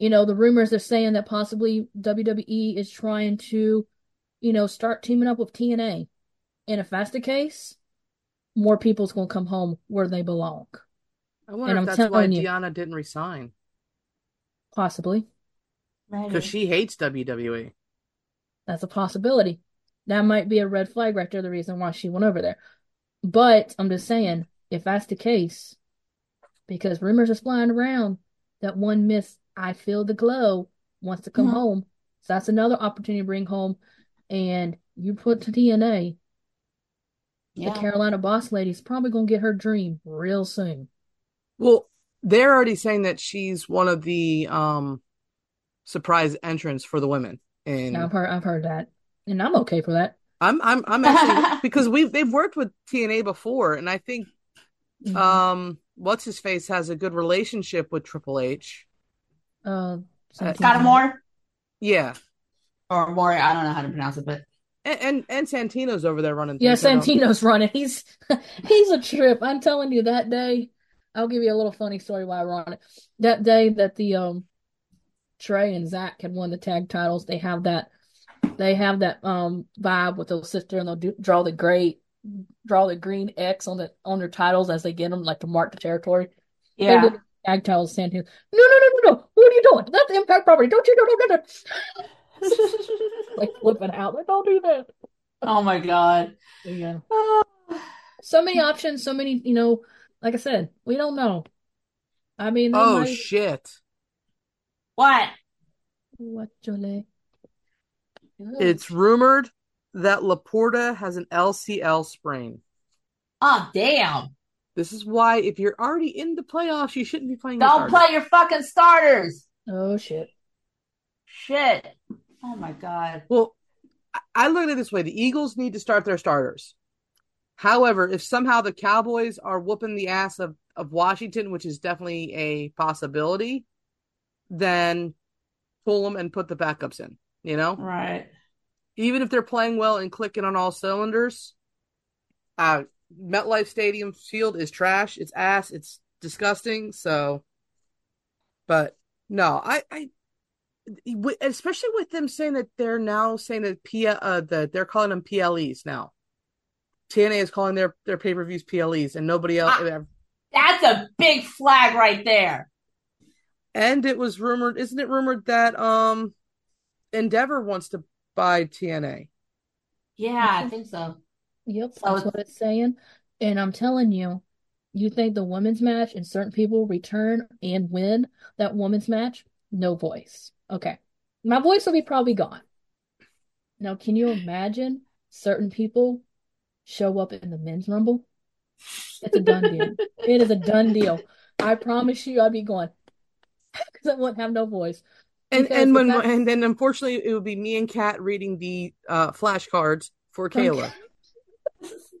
Speaker 2: you know, the rumors are saying that possibly WWE is trying to, you know, start teaming up with TNA. And if that's the case, more people's gonna come home where they belong.
Speaker 3: I wonder
Speaker 2: And
Speaker 3: if
Speaker 2: I'm
Speaker 3: that's why
Speaker 2: telling you-
Speaker 3: Deonna didn't resign
Speaker 2: Possibly.
Speaker 3: because she hates. WWE.
Speaker 2: That's a possibility. That might be a red flag right there, the reason why she went over there. But I'm just saying, if that's the case, because rumors are flying around that one Miss I Feel the Glow wants to come
Speaker 1: Mhm.
Speaker 2: home. So that's another opportunity to bring home. And you put to TNA,
Speaker 1: Yeah.
Speaker 2: the Carolina Boss Lady's probably going to get her dream real soon.
Speaker 3: Well, they're already saying that she's one of the um surprise entrants for the women. And
Speaker 2: Now, I've heard, I've heard that. And I'm okay for that.
Speaker 3: I'm I'm I'm actually because we've they've worked with TNA before, and I think
Speaker 2: Mhm.
Speaker 3: um what's his face has a good relationship with Triple H.
Speaker 2: Uh,
Speaker 3: Scott
Speaker 2: Santino.
Speaker 3: Yeah.
Speaker 1: or Maury, I don't know how to pronounce it, but
Speaker 3: And and, and Santino's over there running
Speaker 2: Yeah,
Speaker 3: things, I know.
Speaker 2: Santino's running. He's he's a trip. I'm telling you, that day, I'll give you a little funny story while we're on it. That day that the um Trey and Zach had won the tag titles, they have that they have that um vibe with they'll sit there and they'll do, draw the gray draw the green X on the on their titles as they get them, like to mark the territory. They
Speaker 1: yeah.
Speaker 2: did tag titles. Santino, no, no, no, no, no. What are you doing? That's Impact property. Don't you? No, no, no, no. Like flipping out. Like, don't do that.
Speaker 1: oh my god.
Speaker 2: Yeah. so many options, so many, you know, like I said, we don't know. I mean,
Speaker 3: Oh
Speaker 2: might...
Speaker 3: shit.
Speaker 1: What?
Speaker 2: What, Jolie?
Speaker 3: It's rumored that Laporta has an LCL sprain.
Speaker 1: Oh damn.
Speaker 3: This is why if you're already in the playoffs, you shouldn't be playing
Speaker 1: Don't
Speaker 3: starters.
Speaker 1: play your fucking starters.
Speaker 2: Oh shit.
Speaker 1: Shit. Oh my god.
Speaker 3: Well, I- I look at it this way: the Eagles need to start their starters. However, if somehow the Cowboys are whooping the ass of, of Washington, which is definitely a possibility, then pull them and put the backups in. You know,
Speaker 1: Right.
Speaker 3: even if they're playing well and clicking on all cylinders, uh, MetLife Stadium field is trash. It's ass. It's disgusting. So, but no, I, I, especially with them saying that they're now saying that P, uh, that they're calling them PLEs now. TNA is calling their their pay per views PLEs, and nobody else.
Speaker 1: Ah. That's a big flag right there.
Speaker 3: And it was rumored, isn't it rumored that um, Endeavor wants to buy TNA?
Speaker 1: Yeah, I think so.
Speaker 2: Yep,
Speaker 1: So
Speaker 2: that's what it's saying. And I'm telling you, you think the women's match and certain people return and win that women's match? No voice. Okay. My voice will be probably gone. Now, can you imagine certain people show up in the men's rumble? It's a done deal. It is a done deal. I promise you, I'll be going because I won't have no voice.
Speaker 3: And
Speaker 2: Because
Speaker 3: and when
Speaker 2: that-
Speaker 3: and then unfortunately it would be me and Kat reading the uh flashcards for Kayla.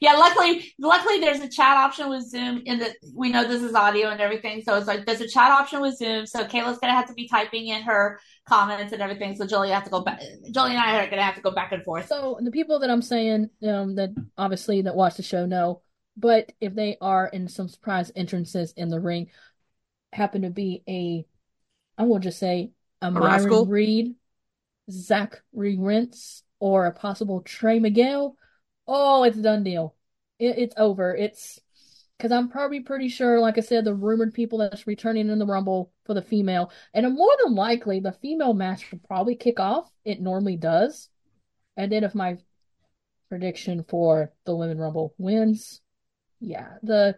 Speaker 1: Yeah, luckily, luckily there's a chat option with Zoom. In the we know this is audio and everything, so it's like there's a chat option with Zoom. So Kayla's gonna have to be typing in her comments and everything. So Jolie have to go back. Jolie and I are gonna have to go back and forth.
Speaker 2: So the people that I'm saying um, that obviously that watch the show know, but if they are in some surprise entrances in the ring, happen to be a, I will just say a, Myron
Speaker 3: rascal?
Speaker 2: Reed, Zachary Wentz, or a possible Trey Miguel. Oh, it's a done deal. It, it's over. It's because I'm probably pretty sure, like I said, the rumored people that's returning in the Rumble for the female, and more than likely the female match will probably kick off. It normally does, and then if my prediction for the women Rumble wins, yeah, the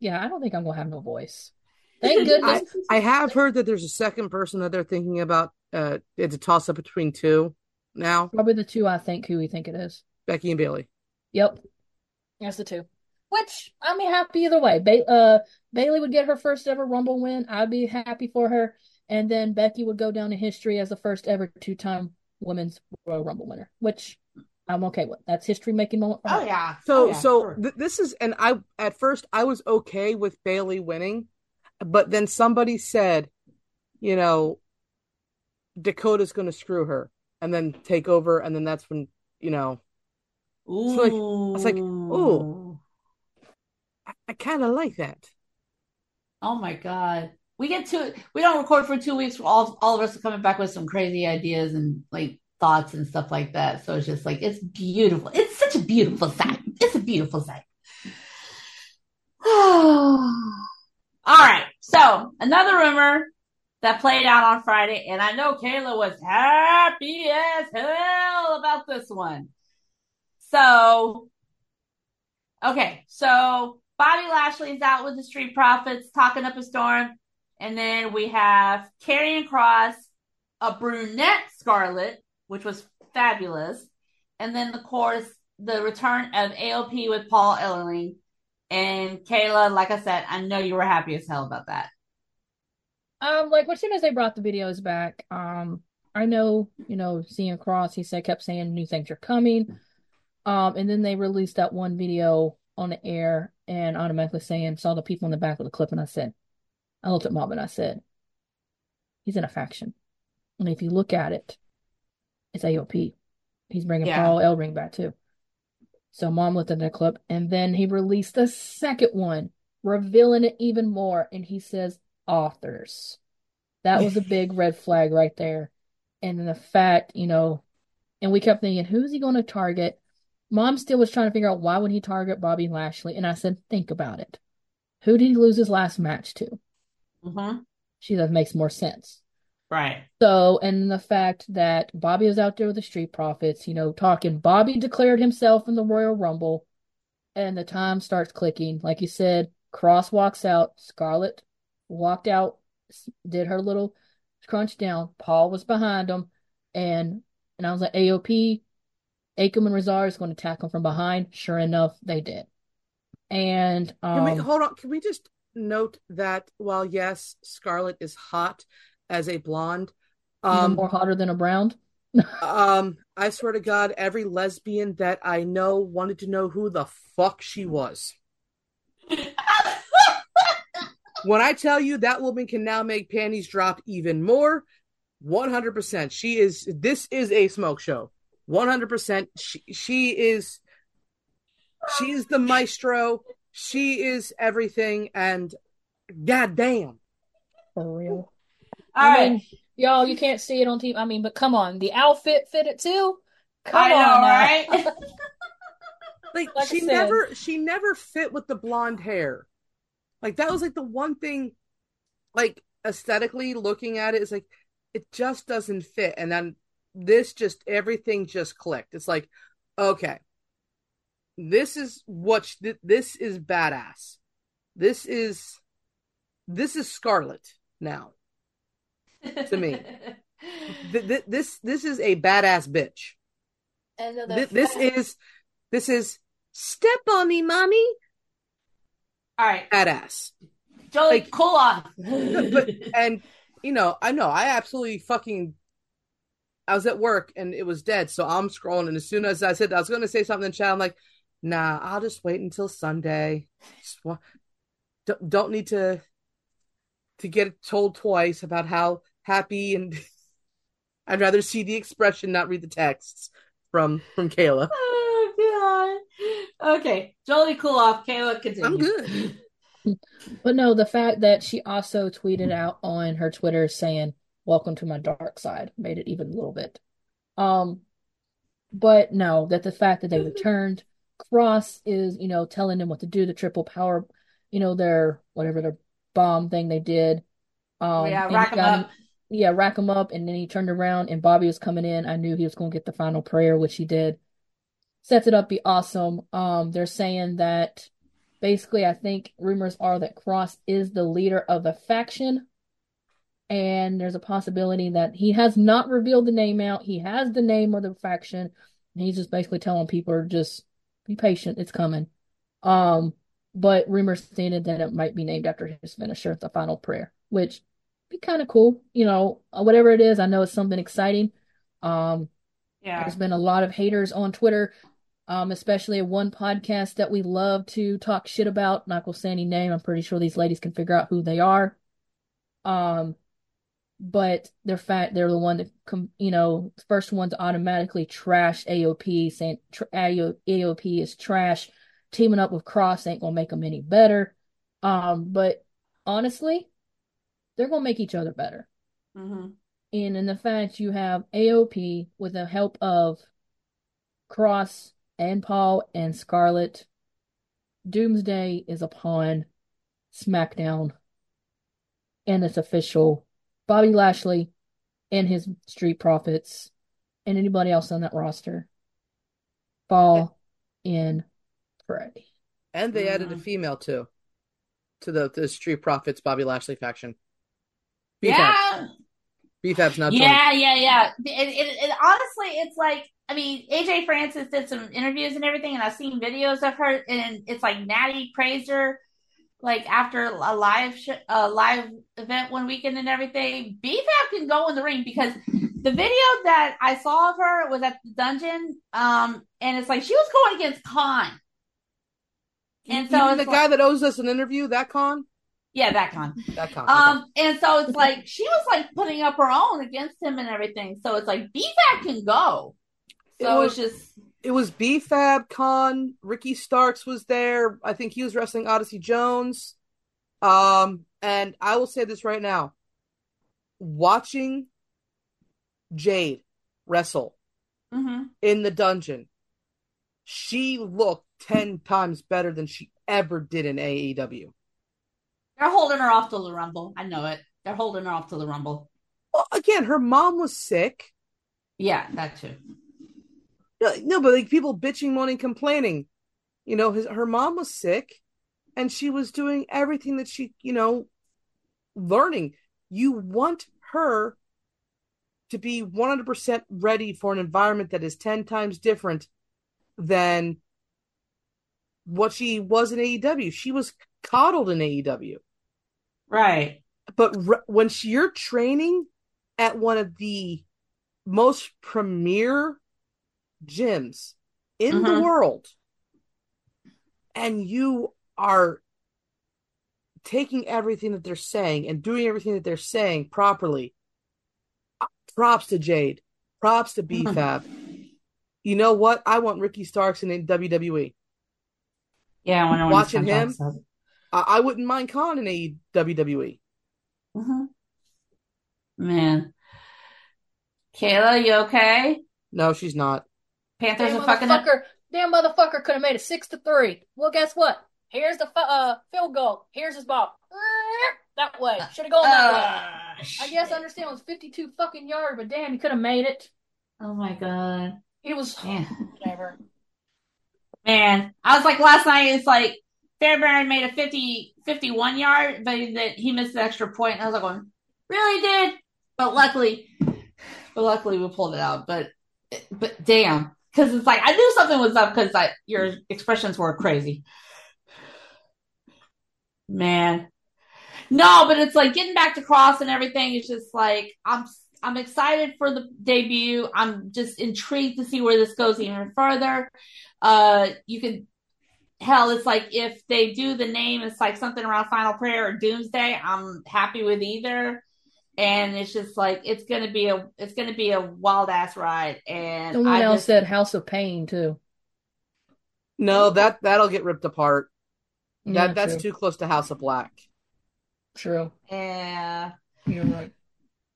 Speaker 2: yeah, I don't think I'm gonna have no voice. Thank
Speaker 3: I,
Speaker 2: goodness.
Speaker 3: I have heard that there's a second person that they're thinking about. Uh, it's a toss up between two now,
Speaker 2: Probably the two I think who we think it is.
Speaker 3: Becky and Bayley.
Speaker 2: Yep. That's the two. Which I'm happy either way. Ba- uh, Bayley would get her first ever Rumble win. I'd be happy for her. And then Becky would go down in history as the first ever two time women's Royal Rumble winner, which I'm okay with. That's history making moment.
Speaker 1: Oh yeah.
Speaker 3: So
Speaker 1: Oh, yeah,
Speaker 3: so
Speaker 1: sure.
Speaker 3: th- this is and I at first I was okay with Bayley winning, but then somebody said, you know, Dakota's going to screw her and then take over and then that's when, you know,
Speaker 1: Ooh.
Speaker 3: like- I was like, ooh. I, I kind of like that.
Speaker 1: Oh my God. We get to we don't record for two weeks. All all of us are coming back with some crazy ideas and like thoughts and stuff like that. So it's just like it's beautiful. It's such a beautiful sight. It's a beautiful sight. all right. So another rumor that played out on Friday, and I know Kayla was happy as hell about this one. So Okay, so Bobby Lashley's out with the Street Profits talking up a storm. And then we have Karrion Kross, a brunette Scarlett, which was fabulous. And then, of course, the return of AOP with Paul Ellering. And Kayla, like I said, I know you were happy as hell about that.
Speaker 2: Um, like as soon as they brought the videos back, um, I know, you know, seeing Cross, he said kept saying new things are coming. Um, and then they released that one video on the air and automatically saying saw the people in the back of the clip, and I said, I looked at Mom and I said, he's in a faction, and if you look at it, it's AOP. He's bringing
Speaker 1: Yeah.
Speaker 2: Paul Ellering back too. So Mom looked at that clip, and then he released a second one, revealing it even more, and he says authors. That was a big red flag right there. And then the fact, you know, and we kept thinking, who's he going to target? Mom still was trying to figure out why would he target Bobby Lashley, and I said, think about it. Who did he lose his last match to?
Speaker 1: Mm-hmm.
Speaker 2: She said, makes more sense.
Speaker 1: Right.
Speaker 2: So, and the fact that Bobby is out there with the Street Profits, you know, talking. Bobby declared himself in the Royal Rumble, and the time starts clicking. Like you said, Kross walks out. Scarlett walked out, did her little crunch down. Paul was behind him, and and I was like, AOP, Akam and Rezar is going to attack him from behind. Sure enough, they did. And
Speaker 3: Can we
Speaker 2: um,
Speaker 3: hold on? Can we just note that while yes, Scarlett is hot as a blonde, um,
Speaker 2: more hotter than a brown.
Speaker 3: um, I swear to God, every lesbian that I know wanted to know who the fuck she was. When I tell you that woman can now make panties drop even more, 100%. She is, this is a smoke show. 100%. She, she is, she is the maestro. She is everything. And goddamn.
Speaker 2: For real.
Speaker 1: All
Speaker 2: I
Speaker 1: right.
Speaker 2: mean, y'all, you can't see it on TV. I mean, but come on, the outfit fitted too. Come
Speaker 1: I
Speaker 2: on, now.
Speaker 1: right?
Speaker 3: Like,
Speaker 2: Like
Speaker 3: she
Speaker 2: said.
Speaker 3: never, she never fit with the blonde hair. Like that was like the one thing, like aesthetically looking at it is like, it just doesn't fit. And then this just, everything just clicked. It's like, okay, this is what, sh- this is badass. This is, this is Scarlett now. To me. Th- th- this, this is a badass bitch.
Speaker 2: And
Speaker 3: Th- this is, this is step on me, mommy.
Speaker 1: All right.
Speaker 3: Badass.
Speaker 1: Jolie,
Speaker 3: Like-
Speaker 1: cool off.
Speaker 3: but and you know, I know I absolutely fucking I was at work and it was dead, so I'm scrolling and as soon as I said I was gonna say something in chat, I'm like, nah, I'll just wait until Sunday. Just wa- don't, don't need to to get told twice about how happy and I'd rather see the expression, not read the texts from from Kayla.
Speaker 1: Oh god. Okay, Jolie, cool off. Kayla, continue.
Speaker 3: I'm good.
Speaker 2: But no, the fact that she also tweeted out on her Twitter saying, Welcome to my dark side made it even a little bit. Um, but no, that the fact that they returned, Kross is, you know, telling them what to do, the triple power, you know, their whatever their bomb thing they did. Um,
Speaker 1: yeah, rack them up.
Speaker 2: yeah, rack him up, and then he turned around and Bobby was coming in. I knew he was going to get the final prayer, which he did. Sets it up, be awesome. Um, they're saying that basically, I think rumors are that Kross is the leader of the faction, and there's a possibility that he has not revealed the name out. He has the name of the faction, he's just basically telling people just be patient, it's coming. Um, but rumors stated that it might be named after his finisher, the final prayer, which be kind of cool. You know, uh, whatever it is, I know it's something exciting. Um,
Speaker 1: Yeah.
Speaker 2: there's been a lot of haters on Twitter, um, especially one podcast that we love to talk shit about. Not gonna say any name. I'm pretty sure these ladies can figure out who they are. Um, but they're fat. They're the one that, com- you know, first one to automatically trash AOP, saying tr- AOP is trash. Teaming up with Kross ain't gonna make them any better. Um, but honestly, they're gonna make each other better.
Speaker 1: Mm-hmm.
Speaker 2: And in the fact you have AOP with the help of Kross and Paul and Scarlett, Doomsday is upon SmackDown. And it's official. Bobby Lashley and his Street Profits and anybody else on that roster fall in pray.
Speaker 3: And they added a
Speaker 1: Mhm.
Speaker 3: female too to the the Street Profits Bobby Lashley faction. BFAB.
Speaker 1: Yeah.
Speaker 3: BFAB's not joining.
Speaker 1: Yeah, yeah, yeah. It, it, it, honestly, it's like, I mean, AJ Francis did some interviews and everything, and I've seen videos of her, and it's like Natty praised her, like after a live sh- a live event one weekend and everything. BFAB can go in the ring because the video that I saw of her was at the dungeon, um, and it's like she was going against Khan. And so
Speaker 3: the
Speaker 1: like-
Speaker 3: guy that owes us an interview, that con,
Speaker 1: Yeah, that Khan.
Speaker 3: that con.
Speaker 1: Um, and so it's like she was like putting up her own against him and everything. So it's like BFAB can go.
Speaker 3: It
Speaker 1: So
Speaker 3: was-
Speaker 1: it's just
Speaker 3: it was BFAB con. Ricky Starks was there. I think he was wrestling Odyssey Jones. Um, and I will say this right now: watching Jade wrestle
Speaker 1: mhm.
Speaker 3: in the dungeon, she looked ten times better than she ever did in AEW.
Speaker 1: they're holding her off till the Rumble. I know it. They're holding her off till the Rumble.
Speaker 3: Well, again, her mom was sick.
Speaker 1: Yeah, that too.
Speaker 3: No, no, but like people bitching, moaning, complaining. You know, his her mom was sick, and she was doing everything that she, you know, learning. You want her to be one hundred percent ready for an environment that is ten times different than what she was in AEW. She was coddled in AEW,
Speaker 1: Right.
Speaker 3: but re- when she, you're training at one of the most premier gyms in the
Speaker 1: Mhm.
Speaker 3: world and you are taking everything that they're saying and doing everything that they're saying properly props to jade props to bfab you know what i want ricky starks in wwe
Speaker 1: Yeah, I wonder when
Speaker 3: Watching
Speaker 1: him.
Speaker 3: I, I wouldn't mind Khan in a wwe
Speaker 1: Mhm. Man. Kayla, you okay?
Speaker 3: no she's not
Speaker 1: Panthers
Speaker 2: Damn
Speaker 1: are fucking up.
Speaker 2: motherfucker, damn motherfucker could have made it six to three. Well, guess what? Here's the fu- uh, field goal. Here's his ball. That way. Should have gone that way.
Speaker 1: Uh,
Speaker 2: I guess I understand it was 52 fucking yards, but damn, he could have made it.
Speaker 1: Oh my god.
Speaker 2: It was
Speaker 1: Man.
Speaker 2: whatever.
Speaker 1: Man, I was like last night. It's like Fairbairn made a 50, 51 yard, but that he missed the extra point. And I was like, going, really did? But luckily, but luckily we pulled it out. But but damn, because it's like I knew something was up because like your expressions were crazy. Man, no, but it's like getting back to Kross and everything. It's just like I'm I'm excited for the debut. I'm just intrigued to see where this goes even further. Uh, you could hell, it's like if they do the name, it's like something around Final Prayer or Doomsday. I'm happy with either. And it's just like it's gonna be a it's gonna be a wild ass ride. And
Speaker 2: Someone
Speaker 1: I
Speaker 2: else
Speaker 1: just,
Speaker 2: said House of Pain too.
Speaker 3: No, that that'll get ripped apart.
Speaker 2: Yeah,
Speaker 3: That that's
Speaker 2: true.
Speaker 3: too close to House of Black.
Speaker 2: True.
Speaker 1: yeah,
Speaker 2: You're right.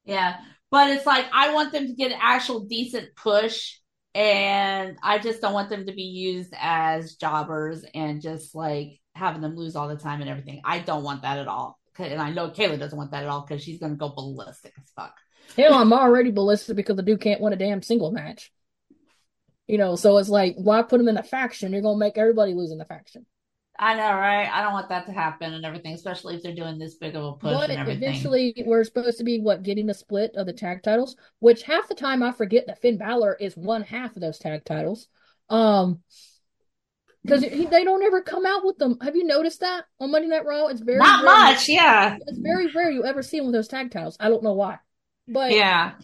Speaker 1: yeah. But it's like I want them to get an actual decent push, and I just don't want them to be used as jobbers and just like having them lose all the time and everything. I don't want that at all. And I know Kayla doesn't want that at all because she's gonna go ballistic as fuck.
Speaker 2: Hell, I'm already ballistic because the dude can't win a damn single match. You know, so it's like, why put him in a faction? You're gonna make everybody lose in the faction.
Speaker 1: I know, right? I don't want that to happen and everything, especially if they're doing this big of a push
Speaker 2: But
Speaker 1: and everything.
Speaker 2: eventually, we're supposed to be what getting a split of the tag titles, which half the time I forget that Finn Balor is one half of those tag titles. Um, because they don't ever come out with them. Have you noticed that on Monday Night Raw? It's very
Speaker 1: Not
Speaker 2: rare.
Speaker 1: much, yeah.
Speaker 2: It's very rare you ever see them with those tag titles. I don't know why, but
Speaker 1: Yeah.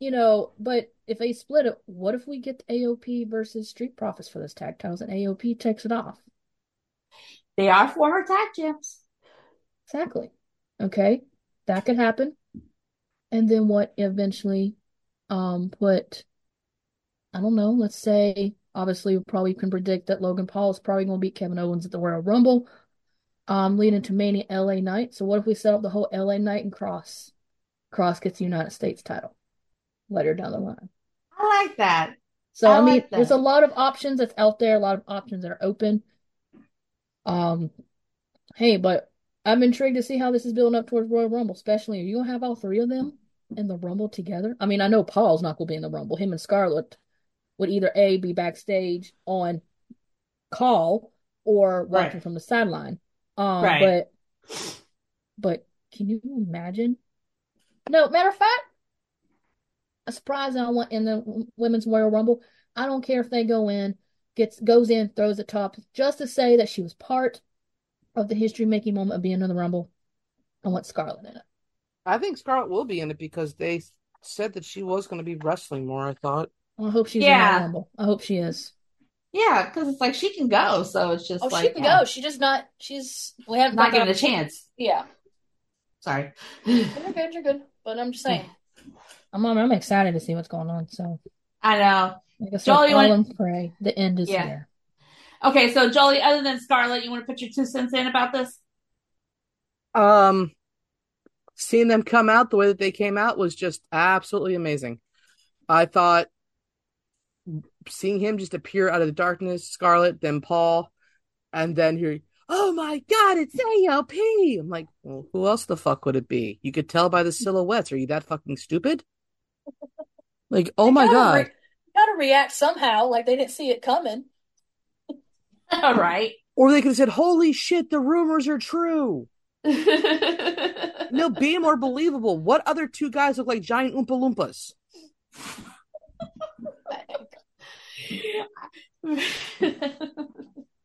Speaker 2: you know, but if they split it, what if we get AOP versus Street Profits for those tag titles and AOP takes it off?
Speaker 1: They are former tag champs.
Speaker 2: Exactly. Okay. That could happen. And then what eventually um put I don't know, let's say obviously we probably can predict that Logan Paul is probably gonna beat Kevin Owens at the Royal Rumble. Um leading to Mania LA Knight. So what if we set up the whole LA Knight and Kross? Kross gets the United States title later down the line.
Speaker 1: I like that.
Speaker 2: So
Speaker 1: I
Speaker 2: I mean,
Speaker 1: like
Speaker 2: there's a lot of options that's out there, a lot of options that are open. Um, hey, but I'm intrigued to see how this is building up towards Royal Rumble, especially are you gonna have all three of them in the Rumble together? I mean, I know Paul's not gonna be in the Rumble. Him and Scarlett would either A be backstage on call or watching
Speaker 1: Right.
Speaker 2: from the sideline. Um,
Speaker 1: Right.
Speaker 2: but but can you imagine? No, matter of fact, a surprise I want in the women's Royal Rumble. I don't care if they go in, gets goes in, throws the top, just to say that she was part of the history making moment of being in the Rumble. I want Scarlett in it.
Speaker 3: I think Scarlett will be in it because they said that she was going to be wrestling more. I thought.
Speaker 2: I hope she's
Speaker 1: Yeah.
Speaker 2: that I hope she is.
Speaker 1: Yeah, because it's like she can go, so it's just
Speaker 2: Oh,
Speaker 1: like
Speaker 2: she can
Speaker 1: yeah,
Speaker 2: go. She just not. She's. We haven't
Speaker 1: not given a chance.
Speaker 2: Yeah,
Speaker 1: Sorry.
Speaker 2: you're good. You're good. But I'm just saying. I'm. I'm excited to see what's going on. So,
Speaker 1: I know.
Speaker 2: like I said,
Speaker 1: Joel, you want-
Speaker 2: and pray. The end is
Speaker 1: Yeah.
Speaker 2: here.
Speaker 1: Okay, so Jolie, other than Scarlett, you want to put your two cents in about this?
Speaker 3: Um, seeing them come out the way that they came out was just absolutely amazing. I thought seeing him just appear out of the darkness, Scarlett, then Paul, and then hearing, "Oh my God, it's ALP!" I'm like, well, who else the fuck would it be? You could tell by the silhouettes. Are you that fucking stupid? Like, oh my God.
Speaker 2: gotta react somehow, like they didn't see it coming.
Speaker 1: All right.
Speaker 3: Or they could have said, "Holy shit, the rumors are true." No, be more believable. What other two guys look like giant Oompa Loompas? Who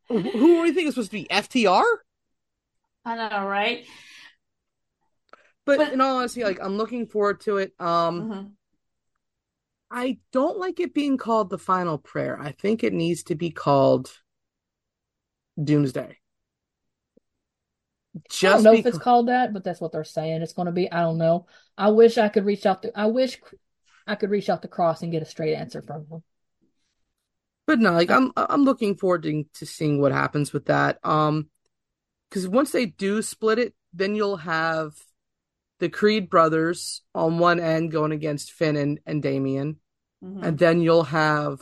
Speaker 3: who do we think is supposed to be FTR?
Speaker 1: I know, right?
Speaker 3: But,
Speaker 1: But-
Speaker 3: in all honesty, like I'm looking forward to it. Um,
Speaker 1: Mhm.
Speaker 3: I don't like it being called the final prayer. I think it needs to be called Doomsday.
Speaker 2: I don't
Speaker 3: Just
Speaker 2: know if it's called that, but that's what they're saying. It's going to be. I don't know. I wish I could reach out to. I wish I could reach out to Kross and get a straight answer from him.
Speaker 3: But no, like I'm I'm looking forward to, to seeing what happens with that. Um, because once they do split it, then you'll have the Creed brothers on one end going against Finn and, and Damian.
Speaker 1: Mhm.
Speaker 3: and then you'll have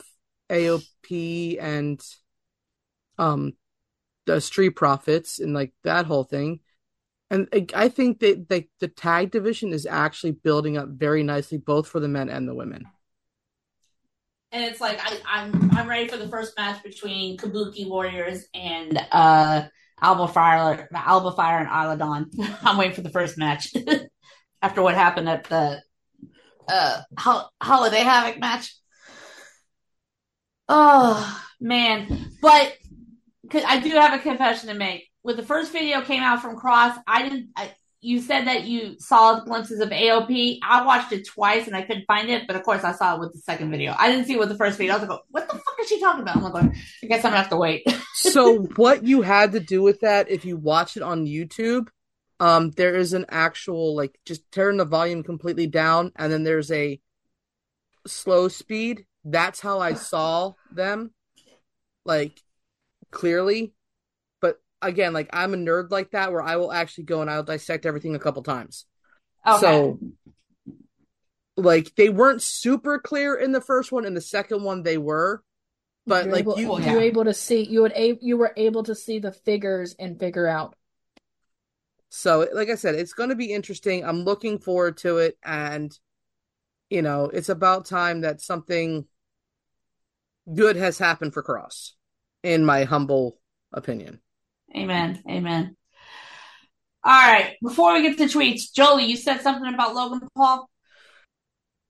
Speaker 3: AOP and um the Street Profits and like that whole thing. And I I think that the the tag division is actually building up very nicely, both for the men and the women.
Speaker 1: And it's like I, I'm I'm ready for the first match between Kabuki Warriors and uh Alba Fyre Alba Fyre and Isla Dawn. I'm waiting for the first match after what happened at the uh Hol- Holiday Havoc match. Oh man, but I do have a confession to make. When the first video came out from Kross, I didn't. I, you said that you saw glimpses of AOP. I watched it twice and I couldn't find it, but of course I saw it with the second video. I didn't see it with the first video. I was like, what the fuck is she talking about? I'm like, I guess I'm gonna have to wait.
Speaker 3: so what you had to do with that, if you watch it on YouTube, um, there is an actual like just turn the volume completely down, and then there's a slow speed. That's how I saw them, like clearly. But again, like I'm a nerd like that, where I will actually go and I'll dissect everything a couple times.
Speaker 1: Okay.
Speaker 3: So, like, they weren't super clear in the first one. In the second one, they were. But
Speaker 2: You're
Speaker 3: like
Speaker 2: able,
Speaker 3: you,
Speaker 1: Well,
Speaker 2: you were
Speaker 1: yeah.
Speaker 2: able to see you would a you were able to see the figures and figure out.
Speaker 3: So, like I said, it's going to be interesting. I'm looking forward to it. And, you know, it's about time that something good has happened for Kross, in my humble opinion.
Speaker 1: Amen. Amen. All right. Before we get to tweets, Jolie, you said something about Logan Paul.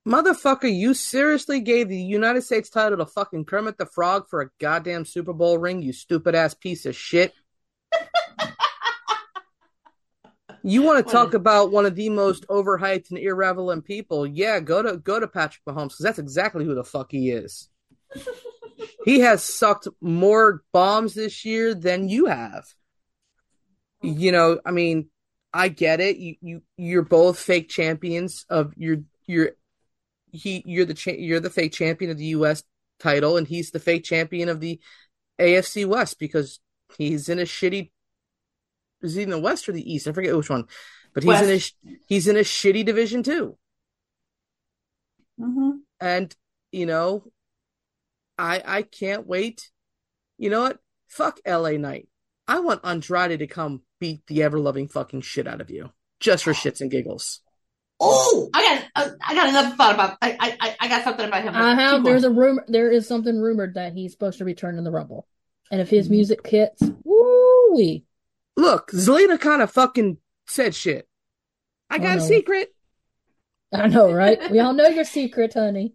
Speaker 3: Motherfucker, you seriously gave the United States title to fucking Kermit the Frog for a goddamn Super Bowl ring, you stupid ass piece of shit. You want to talk about one of the most overhyped and irrelevant people? Yeah, go to go to Patrick Mahomes because that's exactly who the fuck he is. he has sucked more bombs this year than you have. You know, I mean, I get it. You you you're both fake champions of your your he you're the cha- you're the fake champion of the U.S. title, and he's the fake champion of the AFC West because he's in a shitty. Is he in the West or the East? I forget which one, but he's in a he's in a shitty division too.
Speaker 1: Mm-hmm.
Speaker 3: And you know, I I can't wait. You know what? Fuck LA Knight. I want Andrade to come beat the ever loving fucking shit out of you, just for shits and giggles.
Speaker 1: Oh, I got uh, I got another thought about I I I- I got something about him.
Speaker 2: I have.
Speaker 1: Keep
Speaker 2: There's
Speaker 1: going.
Speaker 2: a rumor. There is something rumored that he's supposed to return in the Rumble, and if his
Speaker 1: Mm-hmm.
Speaker 2: music hits, woo wee.
Speaker 3: Look, Zelina kind of fucking said shit. I
Speaker 2: Oh,
Speaker 3: got a secret.
Speaker 2: I know, right? We all know your secret, honey.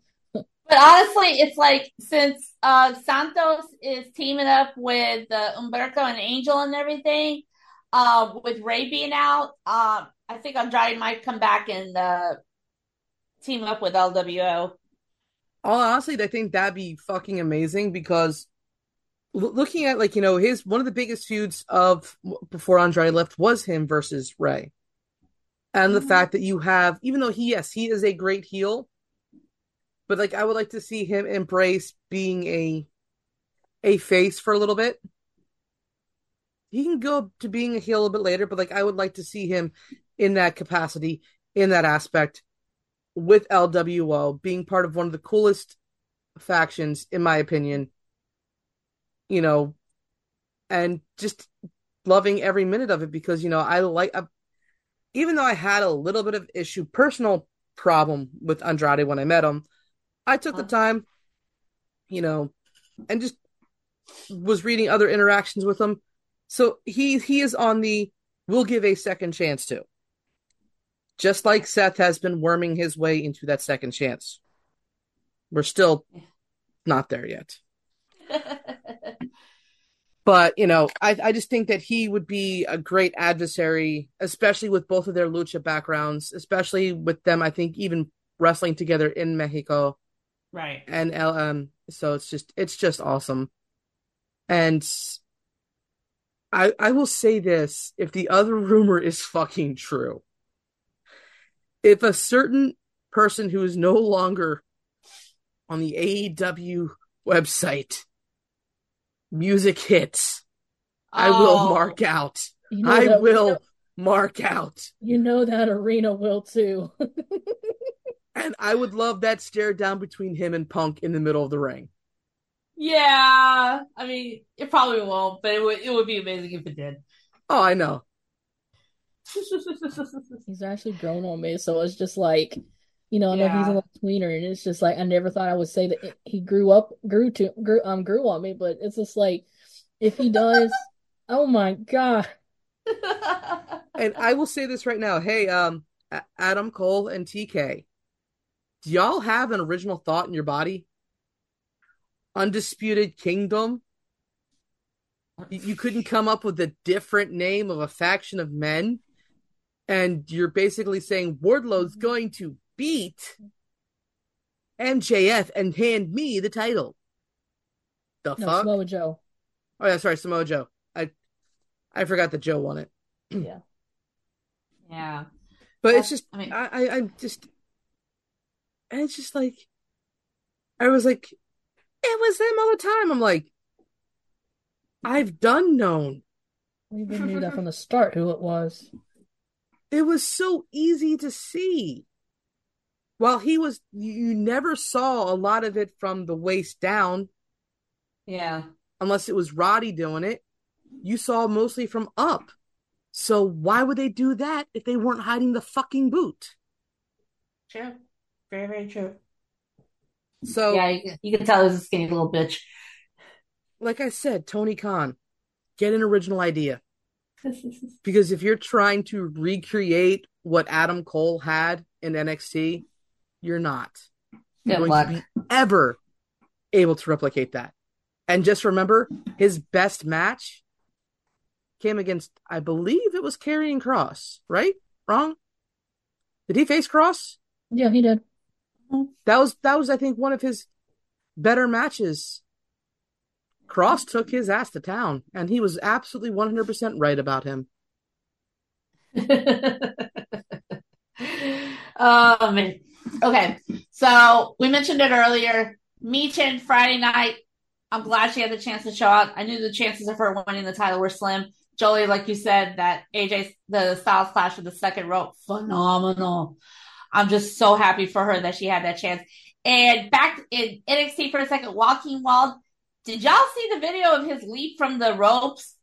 Speaker 1: But honestly, it's like since uh Santos is teaming up with uh, Humberto and Angel and everything, uh, with Rey being out, uh, I think Andrade might come back and uh, team up with LWO.
Speaker 3: All honestly, I think that'd be fucking amazing because looking at like you know his one of the biggest feuds of before Andrade left was him versus Rey, and the
Speaker 1: Mhm.
Speaker 3: fact that you have even though he yes he is a great heel, but like I would like to see him embrace being a a face for a little bit. He can go to being a heel a little bit later, but like I would like to see him in that capacity, in that aspect, with LWO being part of one of the coolest factions, in my opinion. You know, and just loving every minute of it because you know I like, I, even though I had a little bit of issue, personal problem with Andrade when I met him, I took the time, you know, and just was reading other interactions with him. So he he is on the we'll give a second chance to. Just like Seth has been worming his way into that second chance. We're still not there yet. But, you know, I, I just think that he would be a great adversary, especially with both of their lucha backgrounds, especially with them, I think, even wrestling together in Mexico
Speaker 1: right.
Speaker 3: and LM. Um, so it's just it's just awesome. And I I will say this, if the other rumor is fucking true, if a certain person who is no longer on the AEW website music hits, I will
Speaker 1: Oh.
Speaker 3: mark out.
Speaker 2: You know
Speaker 3: I
Speaker 2: that-
Speaker 3: will mark out.
Speaker 2: You know that arena will too.
Speaker 3: And I would love that stare down between him and Punk in the middle of the ring.
Speaker 1: Yeah, I mean, it probably won't, but it would it would be amazing if it did.
Speaker 3: Oh, I know.
Speaker 2: He's actually grown on me, so it's just like, you know, I know he's a
Speaker 1: Yeah.
Speaker 2: little tweener, and it's just like I never thought I would say that it- he grew up, grew to, grew, um, grew on me, but it's just like if he does, oh my God,
Speaker 3: And I will say this right now. Hey, um, Adam Cole and TK, do y'all have an original thought in your body? Undisputed Kingdom? You, you couldn't come up with a different name of a faction of men? and you're basically saying Wardlow's mm-hmm. going to beat MJF and hand me the title. The
Speaker 2: No,
Speaker 3: fuck?
Speaker 2: Samoa Joe.
Speaker 3: Oh yeah, sorry, Samoa Joe. I I forgot that Joe won it.
Speaker 2: Yeah.
Speaker 1: Yeah.
Speaker 3: But
Speaker 1: Well,
Speaker 3: it's just
Speaker 1: I mean-
Speaker 3: I, I I'm just and it's just like I was like it was them all the time. I'm like I've done known.
Speaker 2: We knew that from the start who it was.
Speaker 3: It was so easy to see. While he was you you never saw a lot of it from the waist down
Speaker 1: Yeah.
Speaker 3: unless it was Roddy doing it. You saw mostly from up. So why would they do that if they weren't hiding the fucking boot?
Speaker 1: True. Very, very true.
Speaker 3: So
Speaker 1: Yeah, you, can- you can tell he's a skinny little bitch.
Speaker 3: like I said, Tony Khan, get an original idea. Because if you're trying to recreate what Adam Cole had in NXT, you're not
Speaker 1: Good
Speaker 3: going
Speaker 1: luck.
Speaker 3: to be ever able to replicate that. And just remember, his best match came against, I believe it was Karrion Kross, right? Wrong? Did he face Kross?
Speaker 2: Yeah, he did.
Speaker 3: That was that was I think one of his better matches. Kross mm-hmm. took his ass to town, and he was absolutely 100% right about him.
Speaker 1: oh man. Okay. So we mentioned it earlier. Michin Friday night. I'm glad she had the chance to show up. I knew the chances of her winning the title were slim. Jolie, like you said, that AJ the Styles clash with the second rope, phenomenal. I'm just so happy for her that she had that chance. And back in NXT for a second, Joaquin Wilde. Did y'all see the video of his leap from the ropes?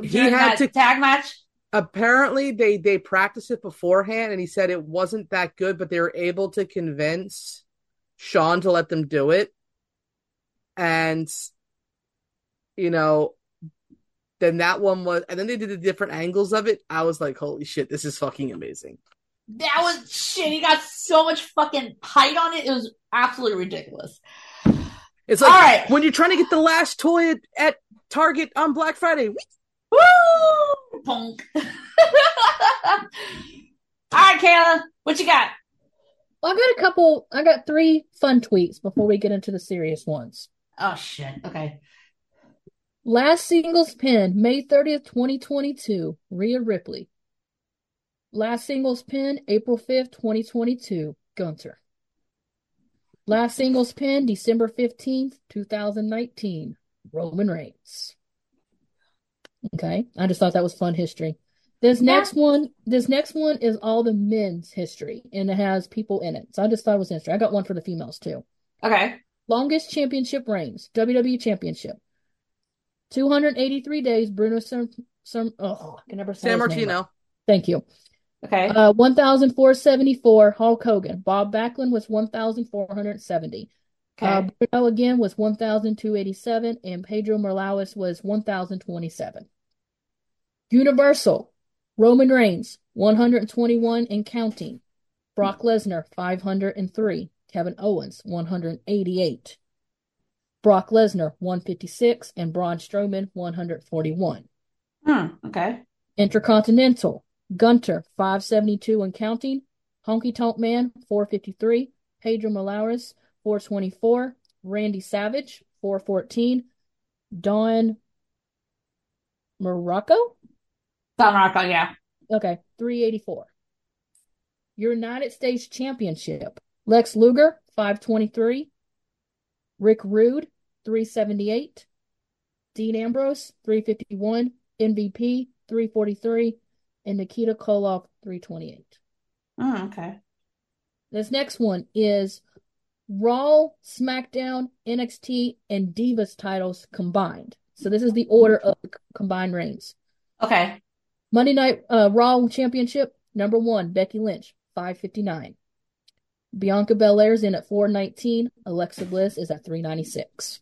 Speaker 3: He had to-
Speaker 1: tag match.
Speaker 3: Apparently, they they practiced it beforehand, and he said it wasn't that good, but they were able to convince Sean to let them do it. And you know, then that one was, and then they did the different angles of it. I was like, holy shit, this is fucking amazing.
Speaker 1: That was shit. He got so much fucking height on it. It was absolutely ridiculous.
Speaker 3: It's like
Speaker 1: All right.
Speaker 3: when you're trying to get the last toy at, at Target on Black Friday.
Speaker 1: Woo! Punk. All right, Kayla, what you got?
Speaker 2: Well, I got a couple, I got three fun tweets before we get into the serious ones.
Speaker 1: Oh shit. Okay.
Speaker 2: Last singles pin, May 30th, 2022, Rhea Ripley. Last singles pin, April 5th, 2022, Gunther. Last singles pin, December 15th, 2019, Roman Reigns. Okay, I just thought that was fun history. This
Speaker 1: Yeah.
Speaker 2: next one, this next one is all the men's history, and it has people in it. So I just thought it was history. I got one for the females too.
Speaker 1: Okay.
Speaker 2: Longest championship reigns, WWE Championship. 283 days, Bruno Sam, Sam oh, I can never say
Speaker 3: San
Speaker 2: his name right.
Speaker 3: Martino.
Speaker 2: Thank you.
Speaker 1: Okay.
Speaker 2: Uh, 1,474, Hulk Hogan. Bob Backlund was 1,470.
Speaker 1: Okay.
Speaker 2: Uh, Bruno again was 1,287, and Pedro Morales was 1,027. Universal, Roman Reigns, 121 and counting. Brock Lesnar, 503. Kevin Owens, 188. Brock Lesnar, 156, and Braun Strowman, 141.
Speaker 1: Hmm. Okay.
Speaker 2: Intercontinental, Gunther, 572 and counting. Honky Tonk Man, 453. Pedro Morales, 424. Randy Savage, 414. Don Morocco?
Speaker 1: Don Rocco, yeah.
Speaker 2: Okay, 384. United States Championship, Lex Luger, 523. Rick Rude, 378. Dean Ambrose, 351. MVP, 343. And Nikita Koloff, 328.
Speaker 1: Hmm. Okay.
Speaker 2: This next one is Raw, SmackDown, NXT, and Divas titles combined. So this is the order of combined reigns.
Speaker 1: Okay.
Speaker 2: Monday Night uh, Raw Championship, number one, Becky Lynch, 559. Bianca Belair's in at 419. Alexa Bliss is at 396.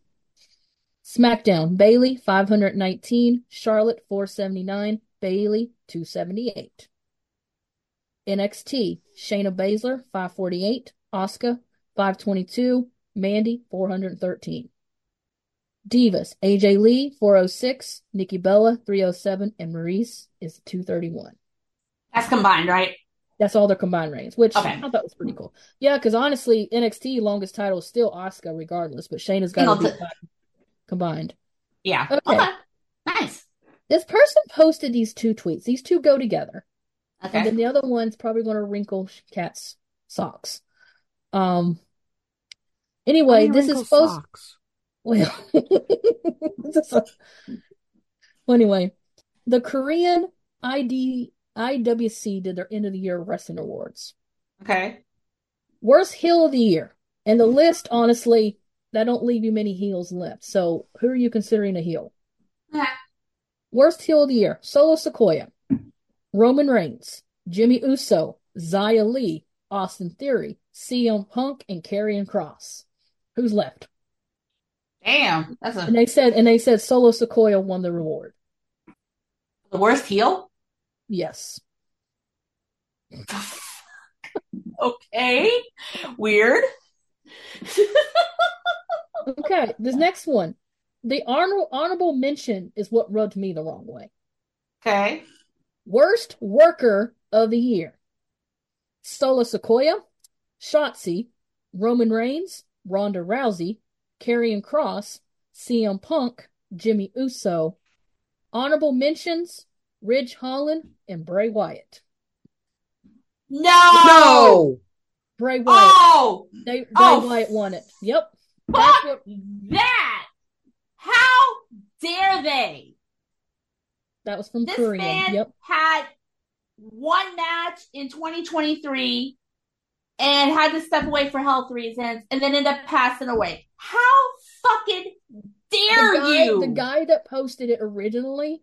Speaker 2: SmackDown, Bayley, 519. Charlotte, 479. Bayley, 278. NXT, Shayna Baszler, 548. Asuka, 522. Mandy, 413. Divas, AJ Lee, 406. Nikki Bella, 307. And Maryse is 231.
Speaker 1: That's combined, right?
Speaker 2: That's all their combined reigns, which
Speaker 1: Okay.
Speaker 2: I thought was pretty cool. Yeah, because honestly, NXT longest title is still Asuka, regardless. But Shayna's got to be combined.
Speaker 1: Yeah.
Speaker 2: Okay.
Speaker 1: Okay.
Speaker 2: This person posted these two tweets. These two go together, and
Speaker 1: Okay.
Speaker 2: then the other one's probably going to wrinkle Kat's socks. Um. Anyway, this is supposed.
Speaker 3: Socks.
Speaker 2: Well, this is- well, anyway, the Korean ID IWC did their end of the year wrestling awards.
Speaker 1: Okay.
Speaker 2: Worst heel of the year. And the list, honestly, that don't leave you many heels left. So who are you considering a heel? Worst heel of the year. Solo Sikoa. Roman Reigns. Jimmy Uso. Xia Li. Austin Theory. CM Punk and Karrion Kross. Who's left?
Speaker 1: Damn. That's
Speaker 2: And they said and they said Solo Sikoa won the reward.
Speaker 1: the worst heel.
Speaker 2: Yes.
Speaker 1: Okay. Weird.
Speaker 2: Okay, this next one. The honor- honorable mention is what rubbed me the wrong way.
Speaker 1: Okay.
Speaker 2: Worst worker of the year. Solo Sikoa, Shotzi, Roman Reigns, Ronda Rousey, Karrion Kross, CM Punk, Jimmy Uso. Honorable mentions, Ridge Holland and Bray Wyatt.
Speaker 1: No.
Speaker 3: No.
Speaker 2: Bray Wyatt.
Speaker 1: Oh,
Speaker 2: They, Bray
Speaker 1: Oh,
Speaker 2: Wyatt won it. Yep. That's
Speaker 1: fuck
Speaker 2: what
Speaker 1: that! Dare they?
Speaker 2: that was from
Speaker 1: This
Speaker 2: Korean.
Speaker 1: man
Speaker 2: Yep.
Speaker 1: had one match in 2023 and had to step away for health reasons and then end up passing away. How fucking dare
Speaker 2: the guy,
Speaker 1: you?
Speaker 2: The guy that posted it originally,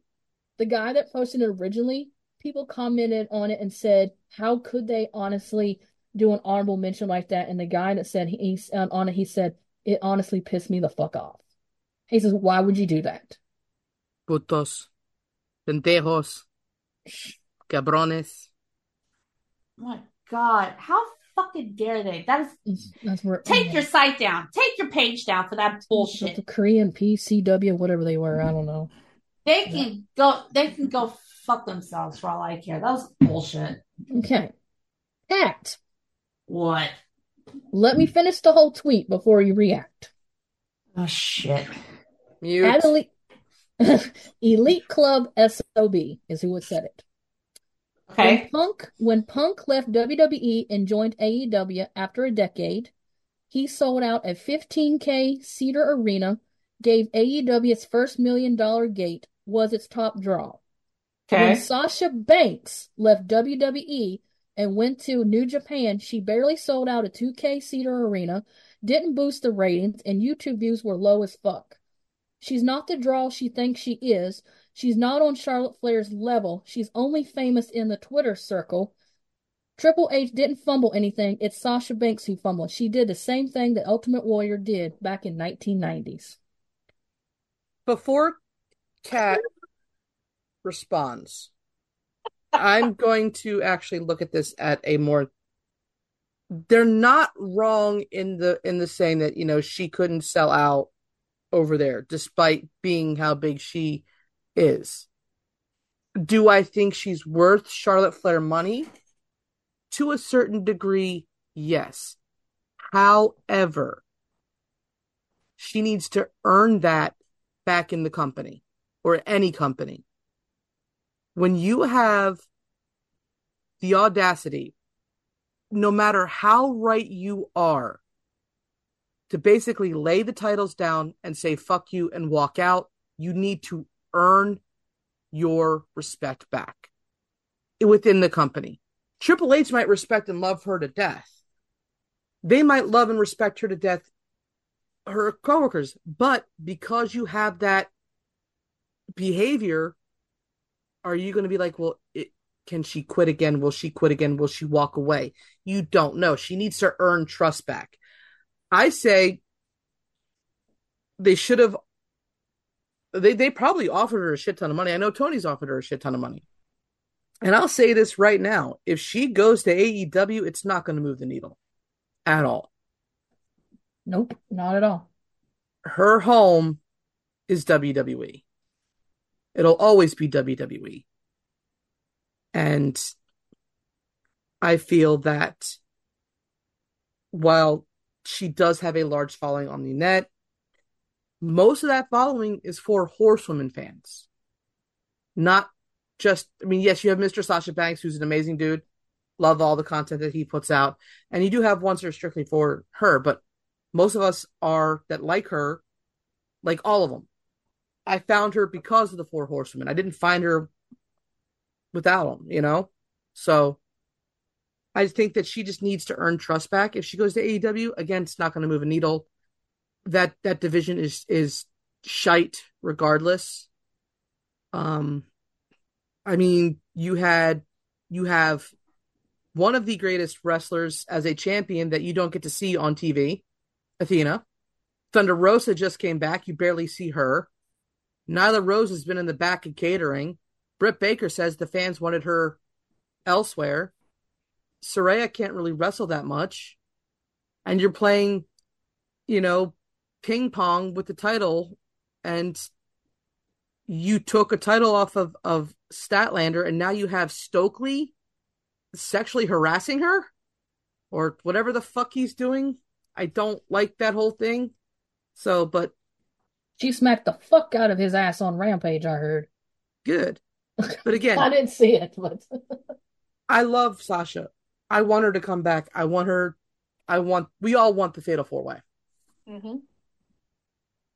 Speaker 2: the guy that posted it originally, people commented on it and said, "How could they honestly do an honorable mention like that?" And the guy that said he, he's on on it, he said, "It honestly pissed me the fuck off." He says, "Why would you do that?"
Speaker 3: Putos. Pendejos. Cabrones.
Speaker 1: my God, how fucking dare they? That is
Speaker 2: That's where
Speaker 1: take your site down, take your page down for that bullshit.
Speaker 2: the
Speaker 1: bullshit.
Speaker 2: Korean PCW, whatever they were. I don't know.
Speaker 1: They can go, they can go fuck themselves for all I care. That was bullshit.
Speaker 2: Okay, Pat,
Speaker 1: What?
Speaker 2: let me finish the whole tweet before you react.
Speaker 1: Oh shit.
Speaker 3: Mute.
Speaker 2: At Elite, Elite Club SOB is who had said it. When
Speaker 1: Okay.
Speaker 2: Punk when Punk left WWE and joined AEW after a decade, he sold out a 15k seater arena, gave AEW its first million dollar gate, was its top draw.
Speaker 1: Okay.
Speaker 2: When Sasha Banks left WWE and went to New Japan, she barely sold out a 2k seater arena, didn't boost the ratings, and YouTube views were low as fuck. She's not the draw she thinks she is. She's not on Charlotte Flair's level. She's only famous in the Twitter circle. Triple H didn't fumble anything. It's Sasha Banks who fumbled. She did the same thing that Ultimate Warrior did back in 1990s.
Speaker 3: Before Kat responds, I'm going to actually look at this at a more they're not wrong in the in the saying that, you know, she couldn't sell out over there despite being how big she is. Do I think she's worth Charlotte Flair money? To a certain degree, yes. However, she needs to earn that back in the company or any company. When you have the audacity, no matter how right you are, to basically lay the titles down and say fuck you and walk out, you need to earn your respect back within the company. Triple H might respect and love her to death. They might love and respect her to death, her coworkers, but because you have that behavior, are you going to be like, well, it, can she quit again? Will she quit again? Will she walk away? You don't know. She needs to earn trust back. I say they should have. They they probably offered her a shit ton of money. I know Tony's offered her a shit ton of money. And I'll say this right now: if she goes to AEW, it's not going to move the needle at all.
Speaker 2: Nope, not at all.
Speaker 3: Her home is WWE. It'll always be WWE. And I feel that while she does have a large following on the net, most of that following is for horsewomen fans. Not just, I mean, yes, you have Mr. Sasha Banks, who's an amazing dude. Love all the content that he puts out. And you do have ones that are strictly for her, but most of us are that like her, like all of them. I found her because of the Four Horsewomen. I didn't find her without them, you know? So I think that she just needs to earn trust back. If she goes to AEW, again, it's not going to move a needle. That that division is is shite regardless. Um I mean, you had you have one of the greatest wrestlers as a champion that you don't get to see on TV, Athena. Thunder Rosa just came back. You barely see her. Nyla Rose has been in the back of catering. Britt Baker says the fans wanted her elsewhere. Saraya can't really wrestle that much. And you're playing, you know, ping pong with the title. And you took a title off of, of Statlander, and now you have Stokely sexually harassing her or whatever the fuck he's doing. I don't like that whole thing. So, but
Speaker 2: she smacked the fuck out of his ass on Rampage, I heard.
Speaker 3: Good. But again,
Speaker 2: I didn't see it, but
Speaker 3: I love Sasha. I want her to come back. I want her. I want. We all want the Fatal Four Way.
Speaker 2: mm-hmm.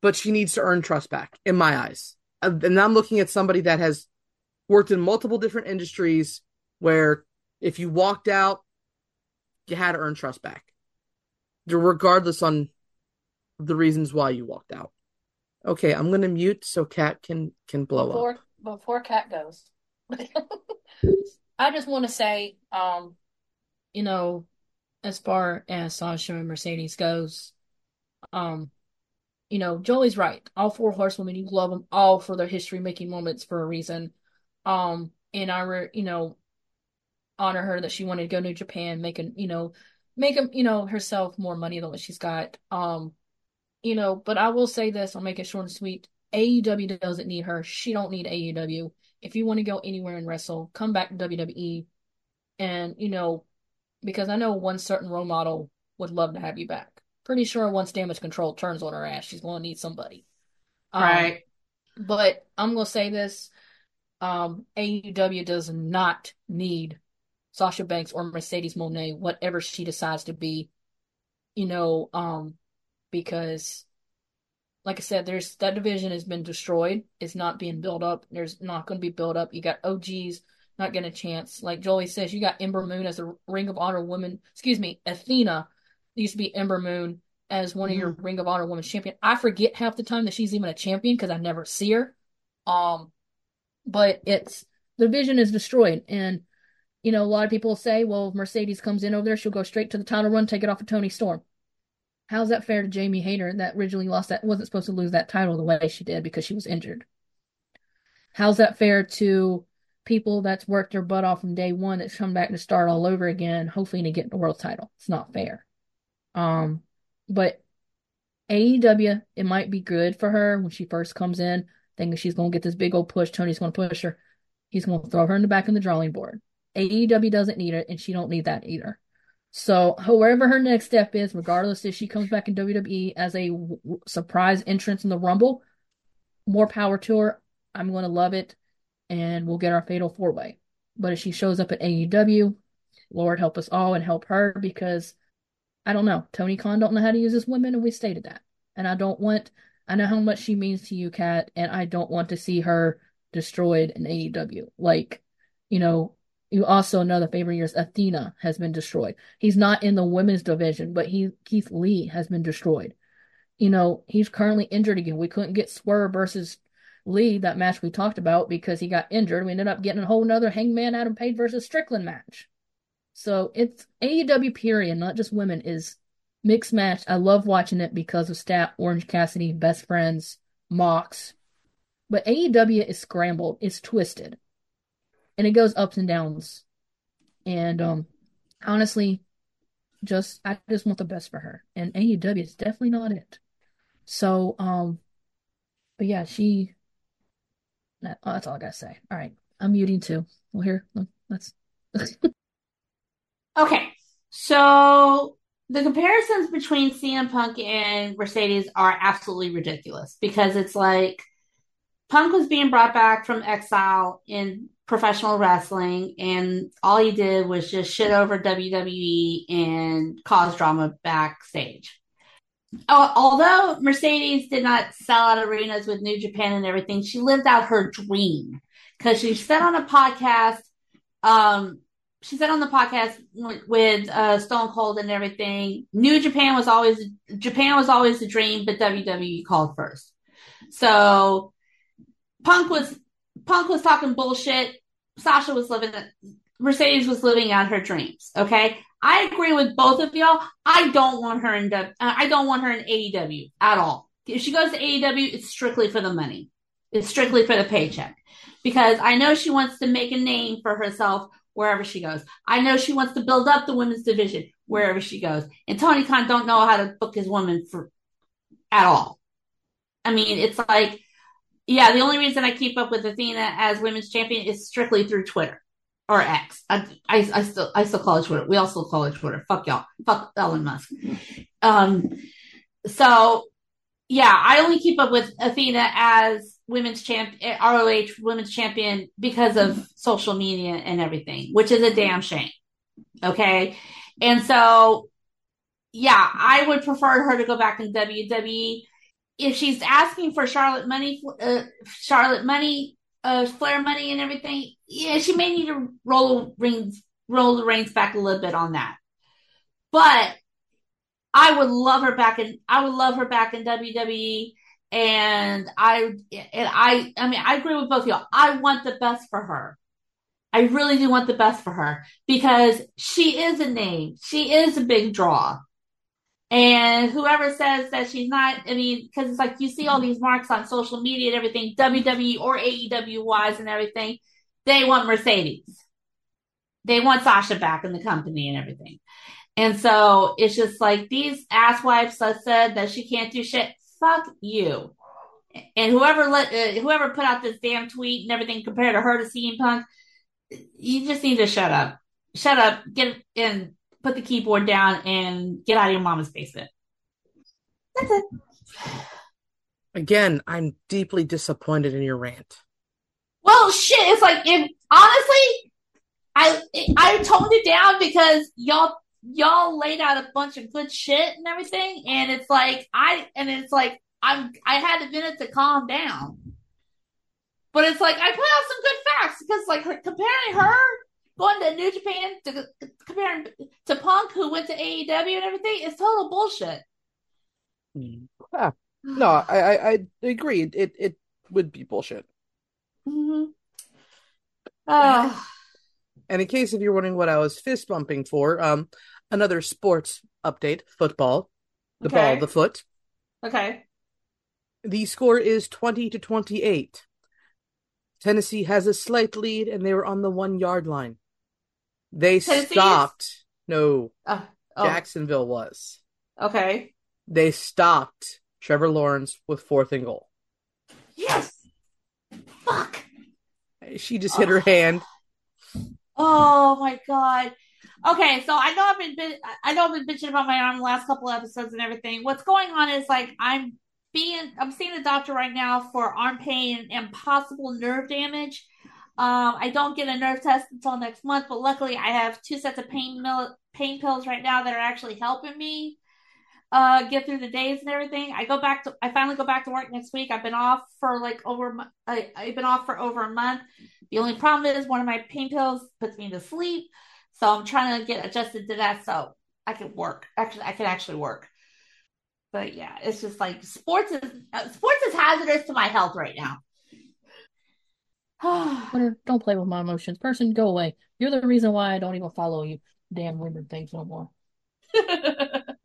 Speaker 3: But she needs to earn trust back, in my eyes. And I'm looking at somebody that has worked in multiple different industries where if you walked out, you had to earn trust back, regardless on the reasons why you walked out. Okay, I'm gonna mute so Kat can can blow
Speaker 2: before,
Speaker 3: up.
Speaker 2: Before Kat goes, I just want to say, um, you know, as far as Sasha and Mercedes goes, um, you know, Jolie's right. All four horsewomen, you love them all for their history making moments for a reason. Um, and I, re, you know, honor her that she wanted to go to Japan, making, you know, make him you know, herself more money than what she's got. Um, you know, but I will say this, I'll make it short and sweet. AEW doesn't need her. She don't need AEW. If you want to go anywhere and wrestle, come back to WWE. And, you know, because I know one certain role model would love to have you back. Pretty sure once damage control turns on her ass, she's going to need somebody.
Speaker 1: Right.
Speaker 2: Um, but I'm going to say this um, AEW does not need Sasha Banks or Mercedes Moné, whatever she decides to be, you know, um, because like I said, there's that division has been destroyed. It's not being built up. There's not going to be built up. You got OGs not getting a chance. Like Joey says, you got Ember Moon as a Ring of Honor woman. Excuse me, Athena used to be Ember Moon as one of your
Speaker 3: Mm-hmm.
Speaker 2: Ring of Honor women's champion. I forget half the time that she's even a champion because I never see her. Um, but it's the vision is destroyed, and you know a lot of people say, well, if Mercedes comes in over there, she'll go straight to the title run, take it off of Toni Storm. How's that fair to Jamie Hayter that originally lost that wasn't supposed to lose that title the way she did because she was injured? How's that fair to people that's worked their butt off from day one that's come back to start all over again, hopefully to get the world title? It's not fair. Um, but AEW, it might be good for her when she first comes in, thinking she's gonna get this big old push. Tony's gonna push her. He's gonna throw her in the back of the drawing board. AEW doesn't need it, and she don't need that either. So, whoever her next step is, regardless if she comes back in WWE as a w- surprise entrance in the Rumble, more power to her. I'm going to love it, and we'll get our fatal four way. But if she shows up at AEW, Lord help us all and help her because I don't know. Tony Khan don't know how to use his women, and we stated that. And I don't want. I know how much she means to you, Kat, and I don't want to see her destroyed in AEW. Like, you know, you also know the favorite years Athena has been destroyed. He's not in the women's division, but he Keith Lee has been destroyed. You know, he's currently injured again. We couldn't get Swerve versus Lee, that match we talked about, because he got injured. We ended up getting a whole nother Hangman Adam Page versus Strickland match. So it's AEW period, not just women, is mixed match. I love watching it because of Stat, Orange Cassidy, Best Friends, Mox. But AEW is scrambled, it's twisted. And it goes ups and downs. And um honestly, just I just want the best for her. And AEW is definitely not it. So um but yeah, she that, oh, that's all I gotta say. All right. I'm muting too. Well here, let's
Speaker 1: Okay, so the comparisons between CM Punk and Mercedes are absolutely ridiculous because it's like Punk was being brought back from exile in professional wrestling, and all he did was just shit over WWE and cause drama backstage. Although Mercedes did not sell out arenas with New Japan and everything, she lived out her dream because she said on a podcast, um, she said on the podcast with uh, Stone Cold and everything, New Japan was always Japan was always the dream, but WWE called first. So Punk was Punk was talking bullshit. Sasha was living Mercedes was living out her dreams. Okay, I agree with both of y'all. I don't want her in uh, I don't want her in AEW at all. If she goes to AEW, it's strictly for the money. It's strictly for the paycheck because I know she wants to make a name for herself wherever she goes. I know she wants to build up the women's division wherever she goes. And Tony Khan don't know how to book his women for at all. I mean, it's like, yeah, the only reason I keep up with Athena as women's champion is strictly through Twitter or X. I, I, I still I still call it Twitter. We also call it Twitter. Fuck y'all. Fuck Elon Musk. Um, so yeah, I only keep up with Athena as women's champ ROH women's champion because of social media and everything, which is a damn shame. Okay. And so yeah, I would prefer her to go back in WWE. If she's asking for Charlotte money, uh, Charlotte money, uh, Flair money, and everything, yeah, she may need to roll rings, roll the reins back a little bit on that. But I would love her back in. I would love her back in WWE. And I and I I mean I agree with both of y'all. I want the best for her. I really do want the best for her because she is a name. She is a big draw. And whoever says that she's not, I mean, because it's like you see all these marks on social media and everything, WWE or AEW wise and everything, they want Mercedes. They want Sasha back in the company and everything. And so it's just like these asswipes that said that she can't do shit. Fuck you. And whoever let uh, whoever put out this damn tweet and everything compared to her to CM Punk, you just need to shut up. Shut up. Get and put the keyboard down and get out of your mama's basement. That's it.
Speaker 3: Again, I'm deeply disappointed in your rant.
Speaker 1: Well, shit. It's like if honestly, I I toned it down because y'all y'all laid out a bunch of good shit and everything, and it's like I and it's like I'm I had a minute to calm down. But it's like I put out some good facts because like her, comparing her going to New Japan to comparing to Punk who went to AEW and everything is total bullshit.
Speaker 3: Yeah. No, I, I, I agree. It it would be bullshit.
Speaker 1: Mm-hmm. Oh.
Speaker 3: And in case if you're wondering what I was fist bumping for, um, another sports update: football, the
Speaker 1: Okay.
Speaker 3: ball, the foot.
Speaker 1: Okay.
Speaker 3: The score is twenty to twenty-eight. Tennessee has a slight lead, and they were on the one-yard line. They
Speaker 1: Tennessee is?
Speaker 3: stopped. No,
Speaker 1: Oh, oh,
Speaker 3: Jacksonville was.
Speaker 1: okay.
Speaker 3: They stopped Trevor Lawrence with fourth and goal.
Speaker 1: Yes. Fuck.
Speaker 3: She just hit her hand.
Speaker 1: Oh my god. Okay, so I know I've been I know I've been bitching about my arm the last couple episodes and everything. What's going on is like I'm being I'm seeing a doctor right now for arm pain and possible nerve damage. Um, I don't get a nerve test until next month, but luckily I have two sets of pain mil- pain pills right now that are actually helping me uh get through the days and everything. I go back to I finally go back to work next week. I've been off for like over I, I've been off for over a month. The only problem is one of my pain pills puts me to sleep, so I'm trying to get adjusted to that so I can work. Actually, I can actually work. But yeah, it's just like sports is uh, sports is hazardous to my health right now.
Speaker 2: Don't play with my emotions. Person, go away. You're the reason why I don't even follow you. Damn rumored things no more.
Speaker 1: Kayla,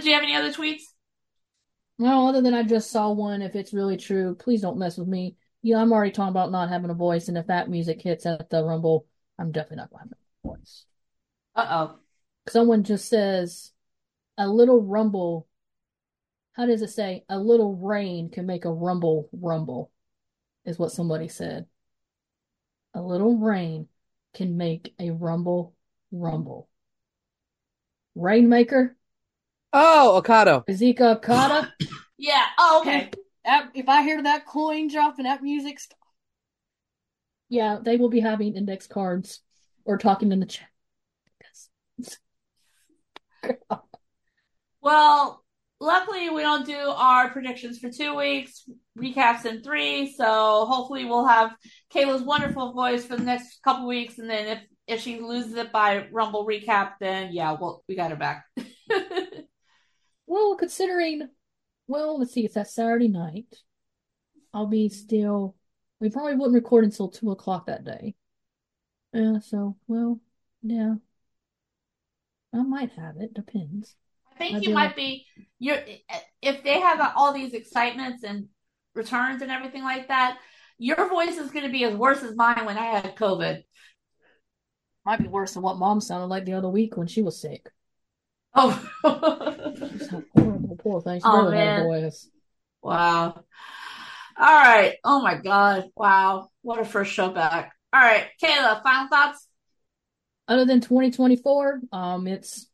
Speaker 1: do you have any other tweets?
Speaker 2: No, other than I just saw one. If it's really true, please don't mess with me. Yeah, I'm already talking about not having a voice, and if that music hits at the Rumble, I'm definitely not gonna have a voice.
Speaker 1: Uh oh.
Speaker 2: Someone just says, a little rumble. How does it say? A little rain can make a rumble rumble, is what somebody said. A little rain can make a rumble Rumble. Rainmaker,
Speaker 3: Oh, Okada.
Speaker 2: Kazuchika Okada.
Speaker 1: Yeah. Oh, okay.
Speaker 4: That, if I hear that coin drop and that music, st-
Speaker 2: Yeah, they will be having index cards or talking in the chat.
Speaker 1: Well, luckily we don't do our predictions for two weeks, recaps in three. So hopefully we'll have Kayla's wonderful voice for the next couple weeks, and then if if she loses it by Rumble recap, then yeah, well we got her back.
Speaker 2: Well, considering, well, let's see, it's that Saturday night. I'll be still, we probably wouldn't record until two o'clock that day. Yeah, so, well, yeah. I might have it, depends.
Speaker 1: I think
Speaker 2: I
Speaker 1: you might be you're if they have all these excitements and returns and everything like that. Your voice is going to be as worse as mine when I had COVID.
Speaker 2: Might be worse than what mom sounded like the other week when she was sick.
Speaker 1: Oh,
Speaker 2: horrible, poor thing. She
Speaker 1: Oh,
Speaker 2: a
Speaker 1: man.
Speaker 2: voice.
Speaker 1: wow. All right. Oh my God. Wow. What a first show back. All right, Kayla. Final thoughts.
Speaker 2: Other than 2024, um, it's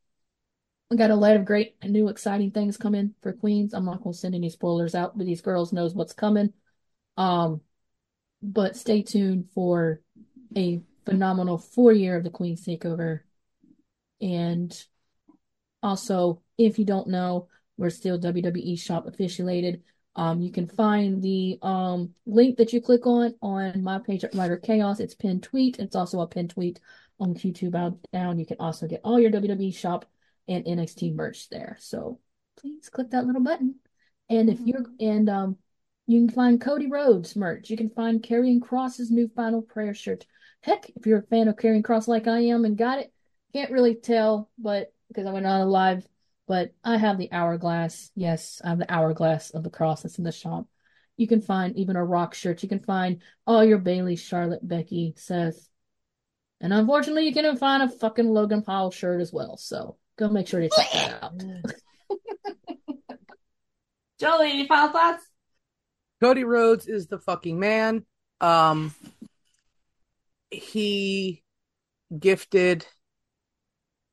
Speaker 2: we got a lot of great new exciting things coming for Queens. I'm not gonna send any spoilers out, but these girls knows what's coming. Um, but stay tuned for a phenomenal four year of the Queens Takeover. And also, if you don't know, we're still WWE Shop affiliated. Um, you can find the um link that you click on on my page at Writer Chaos. It's pinned tweet. It's also a pinned tweet on YouTube out down. You can also get all your WWE Shop and NXT merch there. So please click that little button. And if you're and um you can find Cody Rhodes merch. You can find Karrion Kross's new Final Prayer shirt. Heck, if you're a fan of Carrying Cross like I am and got it, can't really tell, but because I went on a live, but I have the hourglass. Yes, I have the hourglass of the cross that's in the shop. You can find even a rock shirt. You can find all your Bayley, Charlotte, Becky, Seth. And unfortunately, you can even find a fucking Logan Paul shirt as well. So go make sure to check that out.
Speaker 1: Jolie, any final thoughts?
Speaker 3: Cody Rhodes is the fucking man. Um, he gifted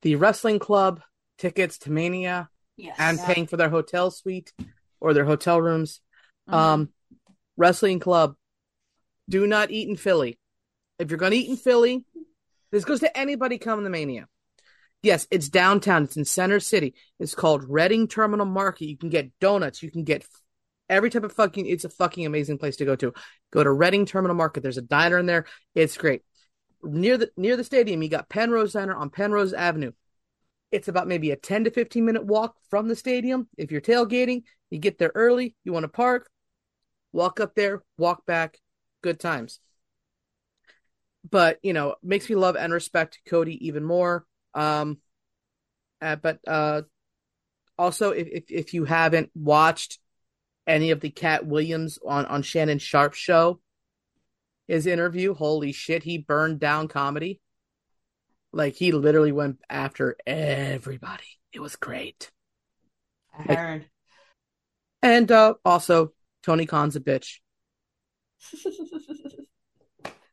Speaker 3: the wrestling club tickets to Mania
Speaker 4: yes.
Speaker 3: and paying for their hotel suite or their hotel rooms.
Speaker 2: Mhm.
Speaker 3: Um, wrestling club, do not eat in Philly. If you're going to eat in Philly, this goes to anybody coming to Mania. Yes, it's downtown. It's in Center City. It's called Reading Terminal Market. You can get donuts. You can get every type of fucking. It's a fucking amazing place to go to. Go to Reading Terminal Market. There's a diner in there. It's great. Near the near the stadium, you got Penrose Diner on Penrose Avenue. It's about maybe a 10 to 15 minute walk from the stadium. If you're tailgating, you get there early, you want to park, walk up there, walk back, good times. But, you know, makes me love and respect Cody even more. Um uh, but uh also if, if if you haven't watched any of the Katt Williams on on Shannon Sharpe show, his interview, holy shit, he burned down comedy. Like he literally went after everybody. It was great.
Speaker 1: I
Speaker 3: Like-
Speaker 1: heard.
Speaker 3: And uh also Tony Khan's a bitch.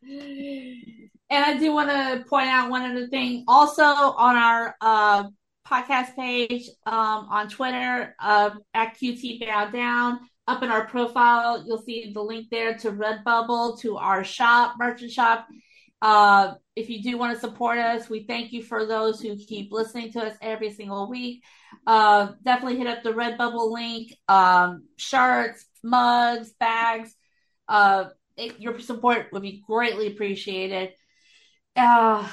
Speaker 1: And I do want to point out one other thing. Also on our uh, podcast page um, on Twitter uh, at QT Bow Down, up in our profile, you'll see the link there to Redbubble, to our shop, merchant shop. Uh, if you do want to support us, we thank you for those who keep listening to us every single week. Uh, definitely hit up the Redbubble link. Um, shirts, mugs, bags. Uh, it, your support would be greatly appreciated. Uh,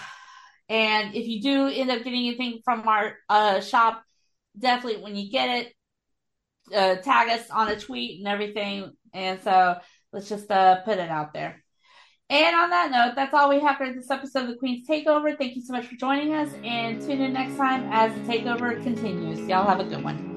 Speaker 1: and if you do end up getting anything from our uh, shop, definitely when you get it, uh, tag us on a tweet and everything. And so let's just uh, put it out there. And on that note, that's all we have for this episode of the Queen's Takeover. Thank you so much for joining us, and tune in next time as the takeover continues. Y'all have a good one.